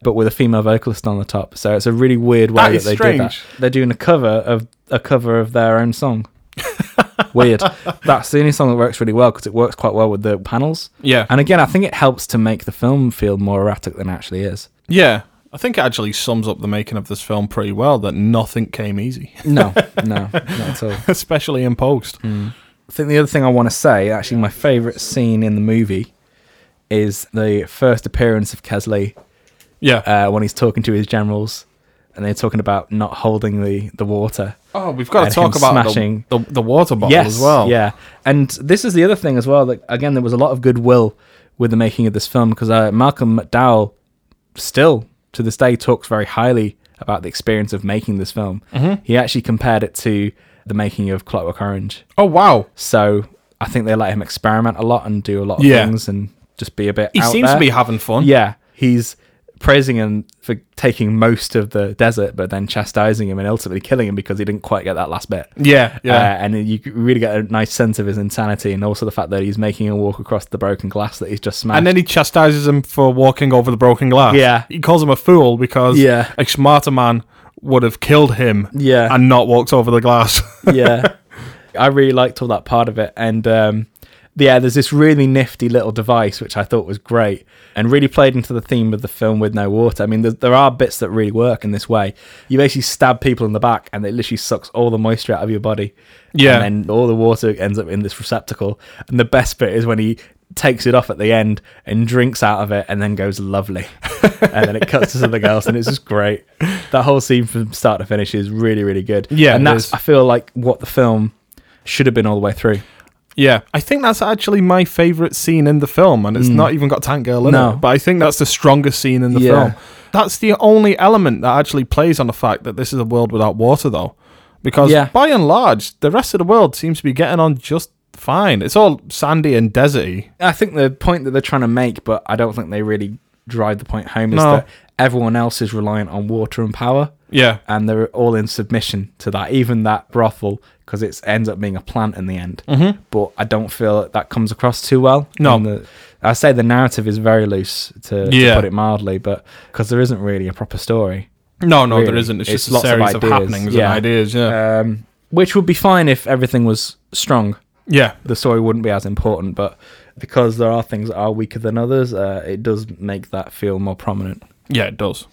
But with a female vocalist on the top, so it's a really weird way That that, they did that. strange. They're doing a cover of a cover of their own song. Weird. That's the only song that works really well because it works quite well with the panels. Yeah. And again, I think it helps to make the film feel more erratic than it actually is. Yeah, I think it actually sums up the making of this film pretty well. That nothing came easy. No, no, not at all. especially in post. Hmm. I think the other thing I want to say, actually, my favourite scene in the movie is the first appearance of Kesslee. Yeah. Uh, when he's talking to his generals and they're talking about not holding the, the water. Oh, we've got to talk about smashing. the, the, the water bottle yes, as well. Yeah. And this is the other thing as well. That again, there was a lot of goodwill with the making of this film because uh, Malcolm McDowell still to this day talks very highly about the experience of making this film. Mhm. He actually compared it to the making of Clockwork Orange. Oh wow! So I think they let him experiment a lot and do a lot of Yeah. things and just be a bit. He seems to be having fun. Yeah, he's praising him for taking most of the desert, but then chastising him and ultimately killing him because he didn't quite get that last bit. Yeah, yeah. Uh, and you really get a nice sense of his insanity, and also the fact that he's making a walk across the broken glass that he's just smashed. And then he chastises him for walking over the broken glass. Yeah. He calls him a fool because Yeah. a smarter man would have killed him Yeah. and not walked over the glass. yeah, I really liked all that part of it, and um, yeah, there's this really nifty little device which I thought was great and really played into the theme of the film with no water. I mean, there, there are bits that really work in this way. You basically stab people in the back, and it literally sucks all the moisture out of your body. Yeah. and then all the water ends up in this receptacle. And the best bit is when he takes it off at the end and drinks out of it, and then goes lovely, and then it cuts to something else, and it's just great. That whole scene from start to finish is really, really good. Yeah, and that's. I feel like what the film should have been all the way through. Yeah, I think that's actually my favorite scene in the film, and it's Mm. not even got Tank Girl in No. it. But I think that's the strongest scene in the Yeah. film. That's the only element that actually plays on the fact that this is a world without water, though, because Yeah. by and large, the rest of the world seems to be getting on just fine. It's all sandy and deserty. I think the point that they're trying to make, but I don't think they really drive the point home, is No. that everyone else is reliant on water and power. Yeah. And they're all in submission to that, even that brothel, because it ends up being a plant in the end. Mhm. But I don't feel that, that comes across too well. No. The, I say the narrative is very loose, to, Yeah. to put it mildly, but because there isn't really a proper story. No, no, there really. isn't. It's, just a series of, happenings and ideas. Yeah. Um, which would be fine if everything was strong. Yeah. The story wouldn't be as important, but because there are things that are weaker than others, uh, it does make that feel more prominent. Yeah, it does.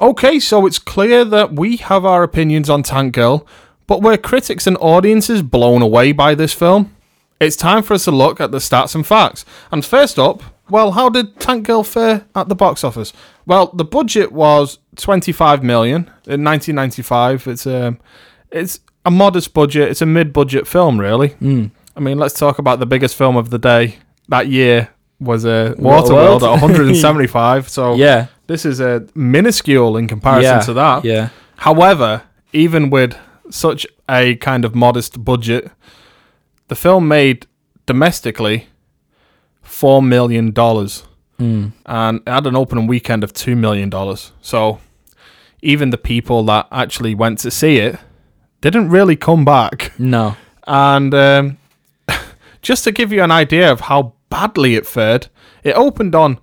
Okay, so it's clear that we have our opinions on Tank Girl, but were critics and audiences blown away by this film? It's time for us to look at the stats and facts. And first up, well, how did Tank Girl fare at the box office? Well, the budget was 25 million in 1995. It's a, it's a modest budget. It's a mid-budget film, really. Mm. I mean, let's talk about the biggest film of the day that year was a Waterworld Waterworld. at 175. So Yeah. this is a minuscule in comparison Yeah, to that. yeah. However, even with such a kind of modest budget, the film made domestically four million dollars, and it had an opening weekend of two million dollars. So even the people that actually went to see it didn't really come back. No. And um, just to give you an idea of how badly it fared, it opened on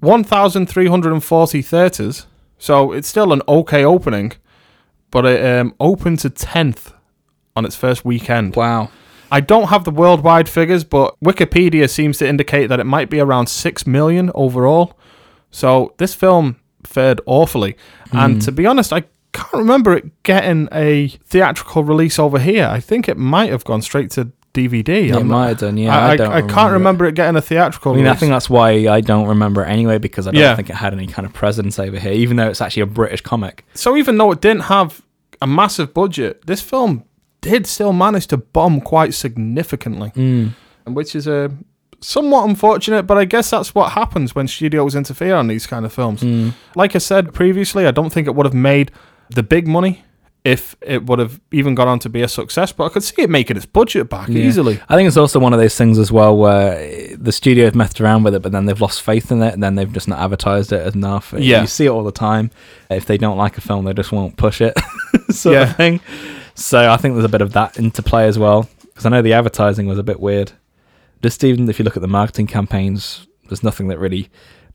1,340 theatres, so it's still an okay opening, but it um, opened to 10th on its first weekend. Wow. I don't have the worldwide figures, but Wikipedia seems to indicate that it might be around 6 million overall. So this film fared awfully. And to be honest, I can't remember it getting a theatrical release over here. I think it might have gone straight to DVD. It I'm- might have done, yeah. I, I, I, don't I can't remember it getting a theatrical I mean, I think that's why I don't remember it anyway because I don't Yeah. think it had any kind of presence over here, even though it's actually a British comic. so even though it didn't have a massive budget, this film did still manage to bomb quite significantly, and which is a somewhat unfortunate. But I guess that's what happens when studios interfere on these kind of films. Hmm. Like I said previously, I don't think it would have made the big money if it would have even gone on to be a success. But I could see it making its budget back Yeah. easily. I think it's also one of those things as well where the studio have messed around with it, but then they've lost faith in it, and then they've just not advertised it enough. Yeah. you see it all the time. If they don't like a film, they just won't push it, sort Yeah. of thing. So I think there's a bit of that interplay as well, because I know the advertising was a bit weird. Just even if you look at the marketing campaigns, there's nothing that really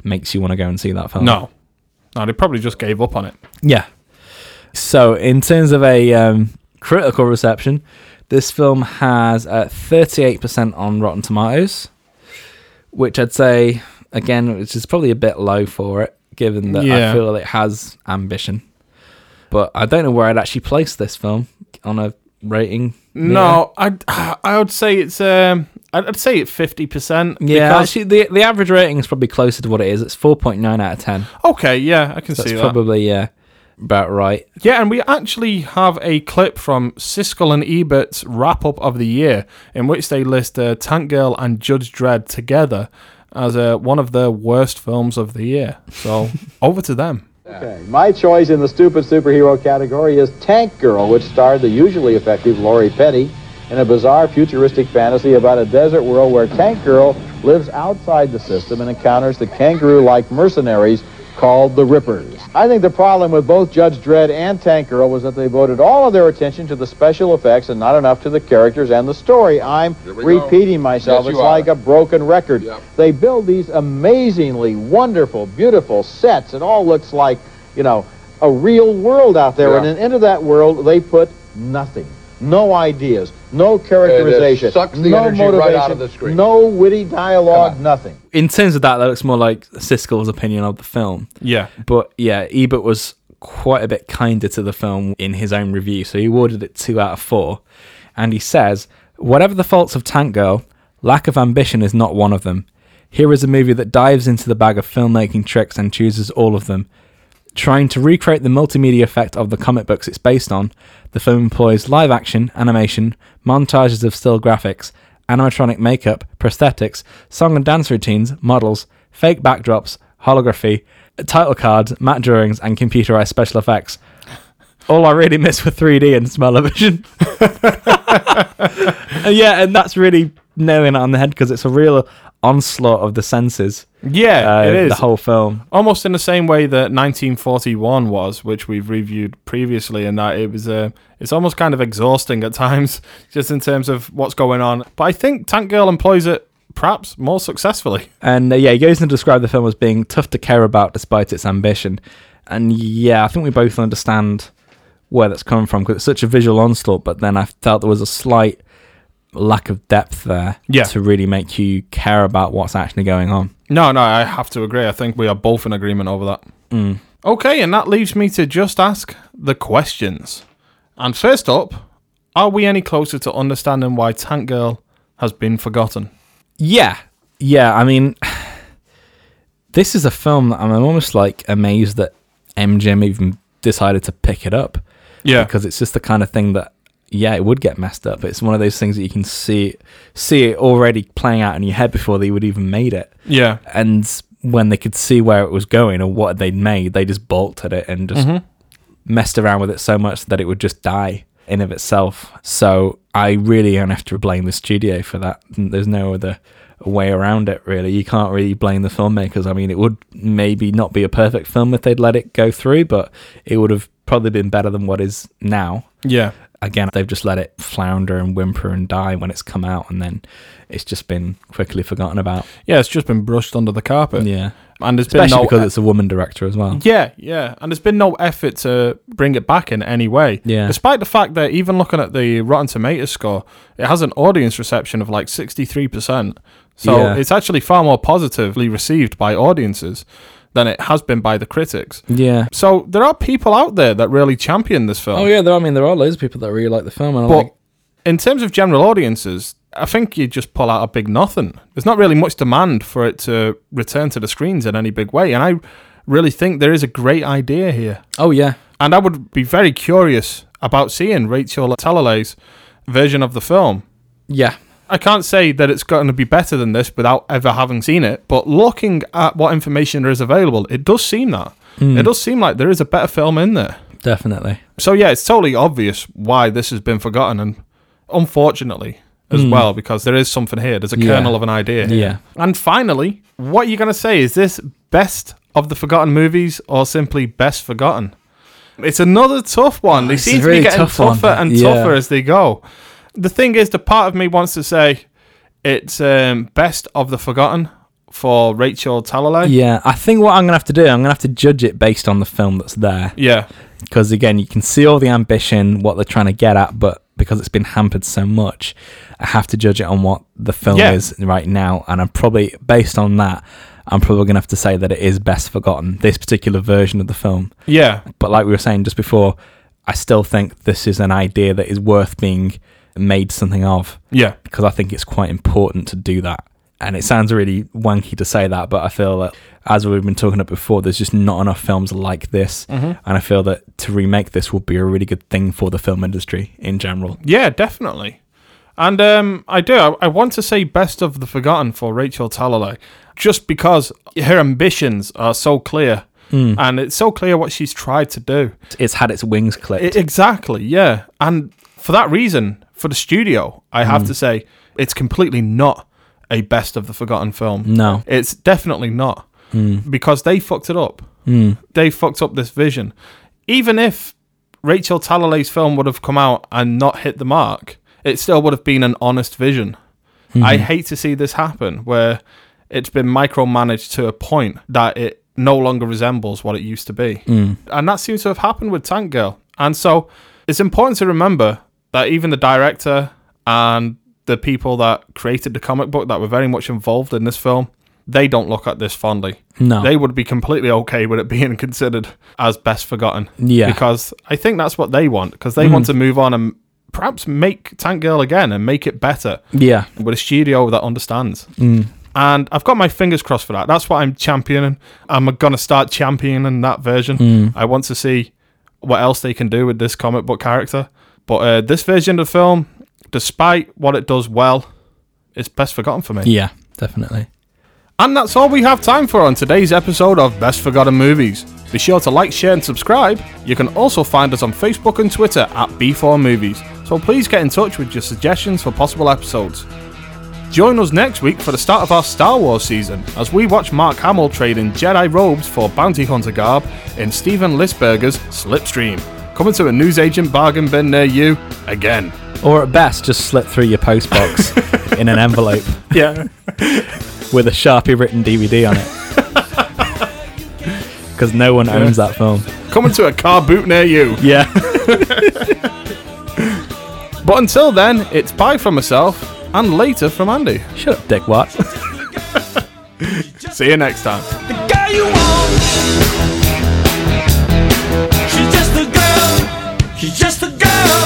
makes you want to go and see that film. No, no, they probably just gave up on it. Yeah. So, in terms of a um, critical reception, this film has uh, 38% on Rotten Tomatoes, which I'd say, again, which is probably a bit low for it, given that Yeah. I feel it has ambition. But I don't know where I'd actually place this film on a rating. No, I I would say it's um I'd say it's fifty percent. Yeah, actually, the, the average rating is probably closer to what it is. It's 4.9 out of 10. okay, yeah, I can So see that's that. probably, yeah, about right. Yeah, and we actually have a clip from Siskel and Ebert's wrap up of the year, in which they list uh, Tank Girl and Judge Dredd together as uh, one of the worst films of the year. So over to them. Okay, my choice in the stupid superhero category is Tank Girl, which starred the usually effective Lori Petty in a bizarre futuristic fantasy about a desert world where Tank Girl lives outside the system and encounters the kangaroo-like mercenaries called the Rippers. I think the problem with both Judge Dredd and Tank Girl was that they devoted all of their attention to the special effects and not enough to the characters and the story. I'm repeating myself. Yes, it's like a broken record. Yep. They build these amazingly wonderful, beautiful sets. It all looks like, you know, a real world out there. Yeah. And then into that world, they put nothing. No ideas, no characterization, sucks the no energy motivation, right out of the screen. no witty dialogue, nothing. In terms of that, that looks more like Siskel's opinion of the film. Yeah. But yeah, Ebert was quite a bit kinder to the film in his own review. So he awarded it two out of four. And he says, Whatever the faults of Tank Girl, lack of ambition is not one of them. Here is a movie that dives into the bag of filmmaking tricks and chooses all of them. Trying to recreate the multimedia effect of the comic books it's based on, the film employs live action, animation, montages of still graphics, animatronic makeup, prosthetics, song and dance routines, models, fake backdrops, holography, title cards, matte drawings, and computerized special effects. All I really miss were 3D and smell-o-vision. And yeah, and that's really nailing it on the head because it's a real onslaught of the senses. Yeah, uh, it is. The whole film. Almost in the same way that 1941 was, which we've reviewed previously, and that it was uh, it's almost kind of exhausting at times, just in terms of what's going on. But I think Tank Girl employs it perhaps more successfully. And uh, yeah, he goes on to describe the film as being tough to care about despite its ambition. And yeah, I think we both understand where that's coming from because it's such a visual onslaught. But then I felt there was a slight lack of depth there Yeah. to really make you care about what's actually going on. No, no, I have to agree. I think we are both in agreement over that. Mm. Okay, and that leaves me to just ask the questions. And first up, are we any closer to understanding why Tank Girl has been forgotten? Yeah, yeah. I mean, this is a film that I'm almost like amazed that MGM even decided to pick it up. Yeah. because it's just the kind of thing that yeah, it would get messed up. It's one of those things that you can see see it already playing out in your head before they would even made it. Yeah. And when they could see where it was going or what they'd made, they just balked at it and just Mhm. messed around with it so much that it would just die. in of itself. So I really don't have to blame the studio for that. There's no other way around it really. You can't really blame the filmmakers. I mean, it would maybe not be a perfect film if they'd let it go through, but it would have probably been better than what is now. Yeah. Again, they've just let it flounder and whimper and die when it's come out, and then it's just been quickly forgotten about. Yeah, it's just been brushed under the carpet. Yeah, and there's especially been no because it's a woman director as well. Yeah, yeah, and there's been no effort to bring it back in any way. Yeah, despite the fact that even looking at the Rotten Tomatoes score, it has an audience reception of like sixty three percent. So Yeah. it's actually far more positively received by audiences than it has been by the critics. Yeah. So there are people out there that really champion this film. Oh yeah, there. I mean, there are loads of people that really like the film, and But like. in terms of general audiences, I think you just pull out a big nothing. There's not really much demand for it to return to the screens in any big way, and I really think there is a great idea here. Oh yeah, and I would be very curious about seeing Rachel Talalay's version of the film. Yeah. I can't say that it's going to be better than this without ever having seen it, but looking at what information there is available, it does seem that. Mm. It does seem like there is a better film in there. Definitely. So yeah, it's totally obvious why this has been forgotten, and unfortunately as Mm. well, because there is something here. There's a Yeah. kernel of an idea. here. Yeah. And finally, what are you going to say? Is this best of the forgotten movies or simply best forgotten? It's another tough one. They it's seem to be getting tough one. tougher and Yeah. tougher as they go. The thing is, the part of me wants to say it's um, best of the forgotten for Rachel Talalay. Yeah, I think what I'm gonna have to do, I'm gonna have to judge it based on the film that's there. Yeah. Because again, you can see all the ambition, what they're trying to get at, but because it's been hampered so much, I have to judge it on what the film Yeah. is right now, and I'm probably based on that. I'm probably gonna have to say that it is best forgotten. This particular version of the film. Yeah. But like we were saying just before, I still think this is an idea that is worth being made something of. Yeah. Because I think it's quite important to do that. And it sounds really wanky to say that, but I feel that as we've been talking about before, there's just not enough films like this. Mhm. And I feel that to remake this would be a really good thing for the film industry in general. Yeah, definitely. And um, I do. I, I want to say best of the forgotten for Rachel Talalay, just because her ambitions are so clear, Mm. and it's so clear what she's tried to do. It's had its wings clipped. I- exactly. Yeah, and for that reason, for the studio, I have Mm. to say it's completely not a best of the forgotten film. No. it's definitely not Mm. because they fucked it up. Mm. They fucked up this vision. Even if Rachel Talalay's film would have come out and not hit the mark, it still would have been an honest vision. Mhm. I hate to see this happen where it's been micromanaged to a point that it no longer resembles what it used to be. Mm. And that seems to have happened with Tank Girl. And so it's important to remember that even the director and the people that created the comic book that were very much involved in this film, they don't look at this fondly. No. They would be completely okay with it being considered as best forgotten. Yeah. Because I think that's what they want, because they Mhm. want to move on and perhaps make Tank Girl again and make it better. Yeah. With a studio that understands. Mm. And I've got my fingers crossed for that. That's what I'm championing. I'm going to start championing that version. Mm. I want to see what else they can do with this comic book character. But uh, this version of the film, despite what it does well, it's best forgotten for me. Yeah, definitely. And that's all we have time for on today's episode of Best Forgotten Movies. Be sure to like, share, and subscribe. You can also find us on Facebook and Twitter at B4 Movies, so please get in touch with your suggestions for possible episodes. Join us next week for the start of our Star Wars season as we watch Mark Hamill trade in Jedi robes for bounty hunter garb in Steven Lisberger's Slipstream. Coming to a newsagent bargain bin near you again. Or at best, just slip through your postbox in an envelope. Yeah. With a Sharpie written DVD on it. Because no one owns that film. Coming to a car boot near you. Yeah. But until then, it's bye from myself and later from Andy. Shut up, Dick Watt. See you next time. She's just a girl.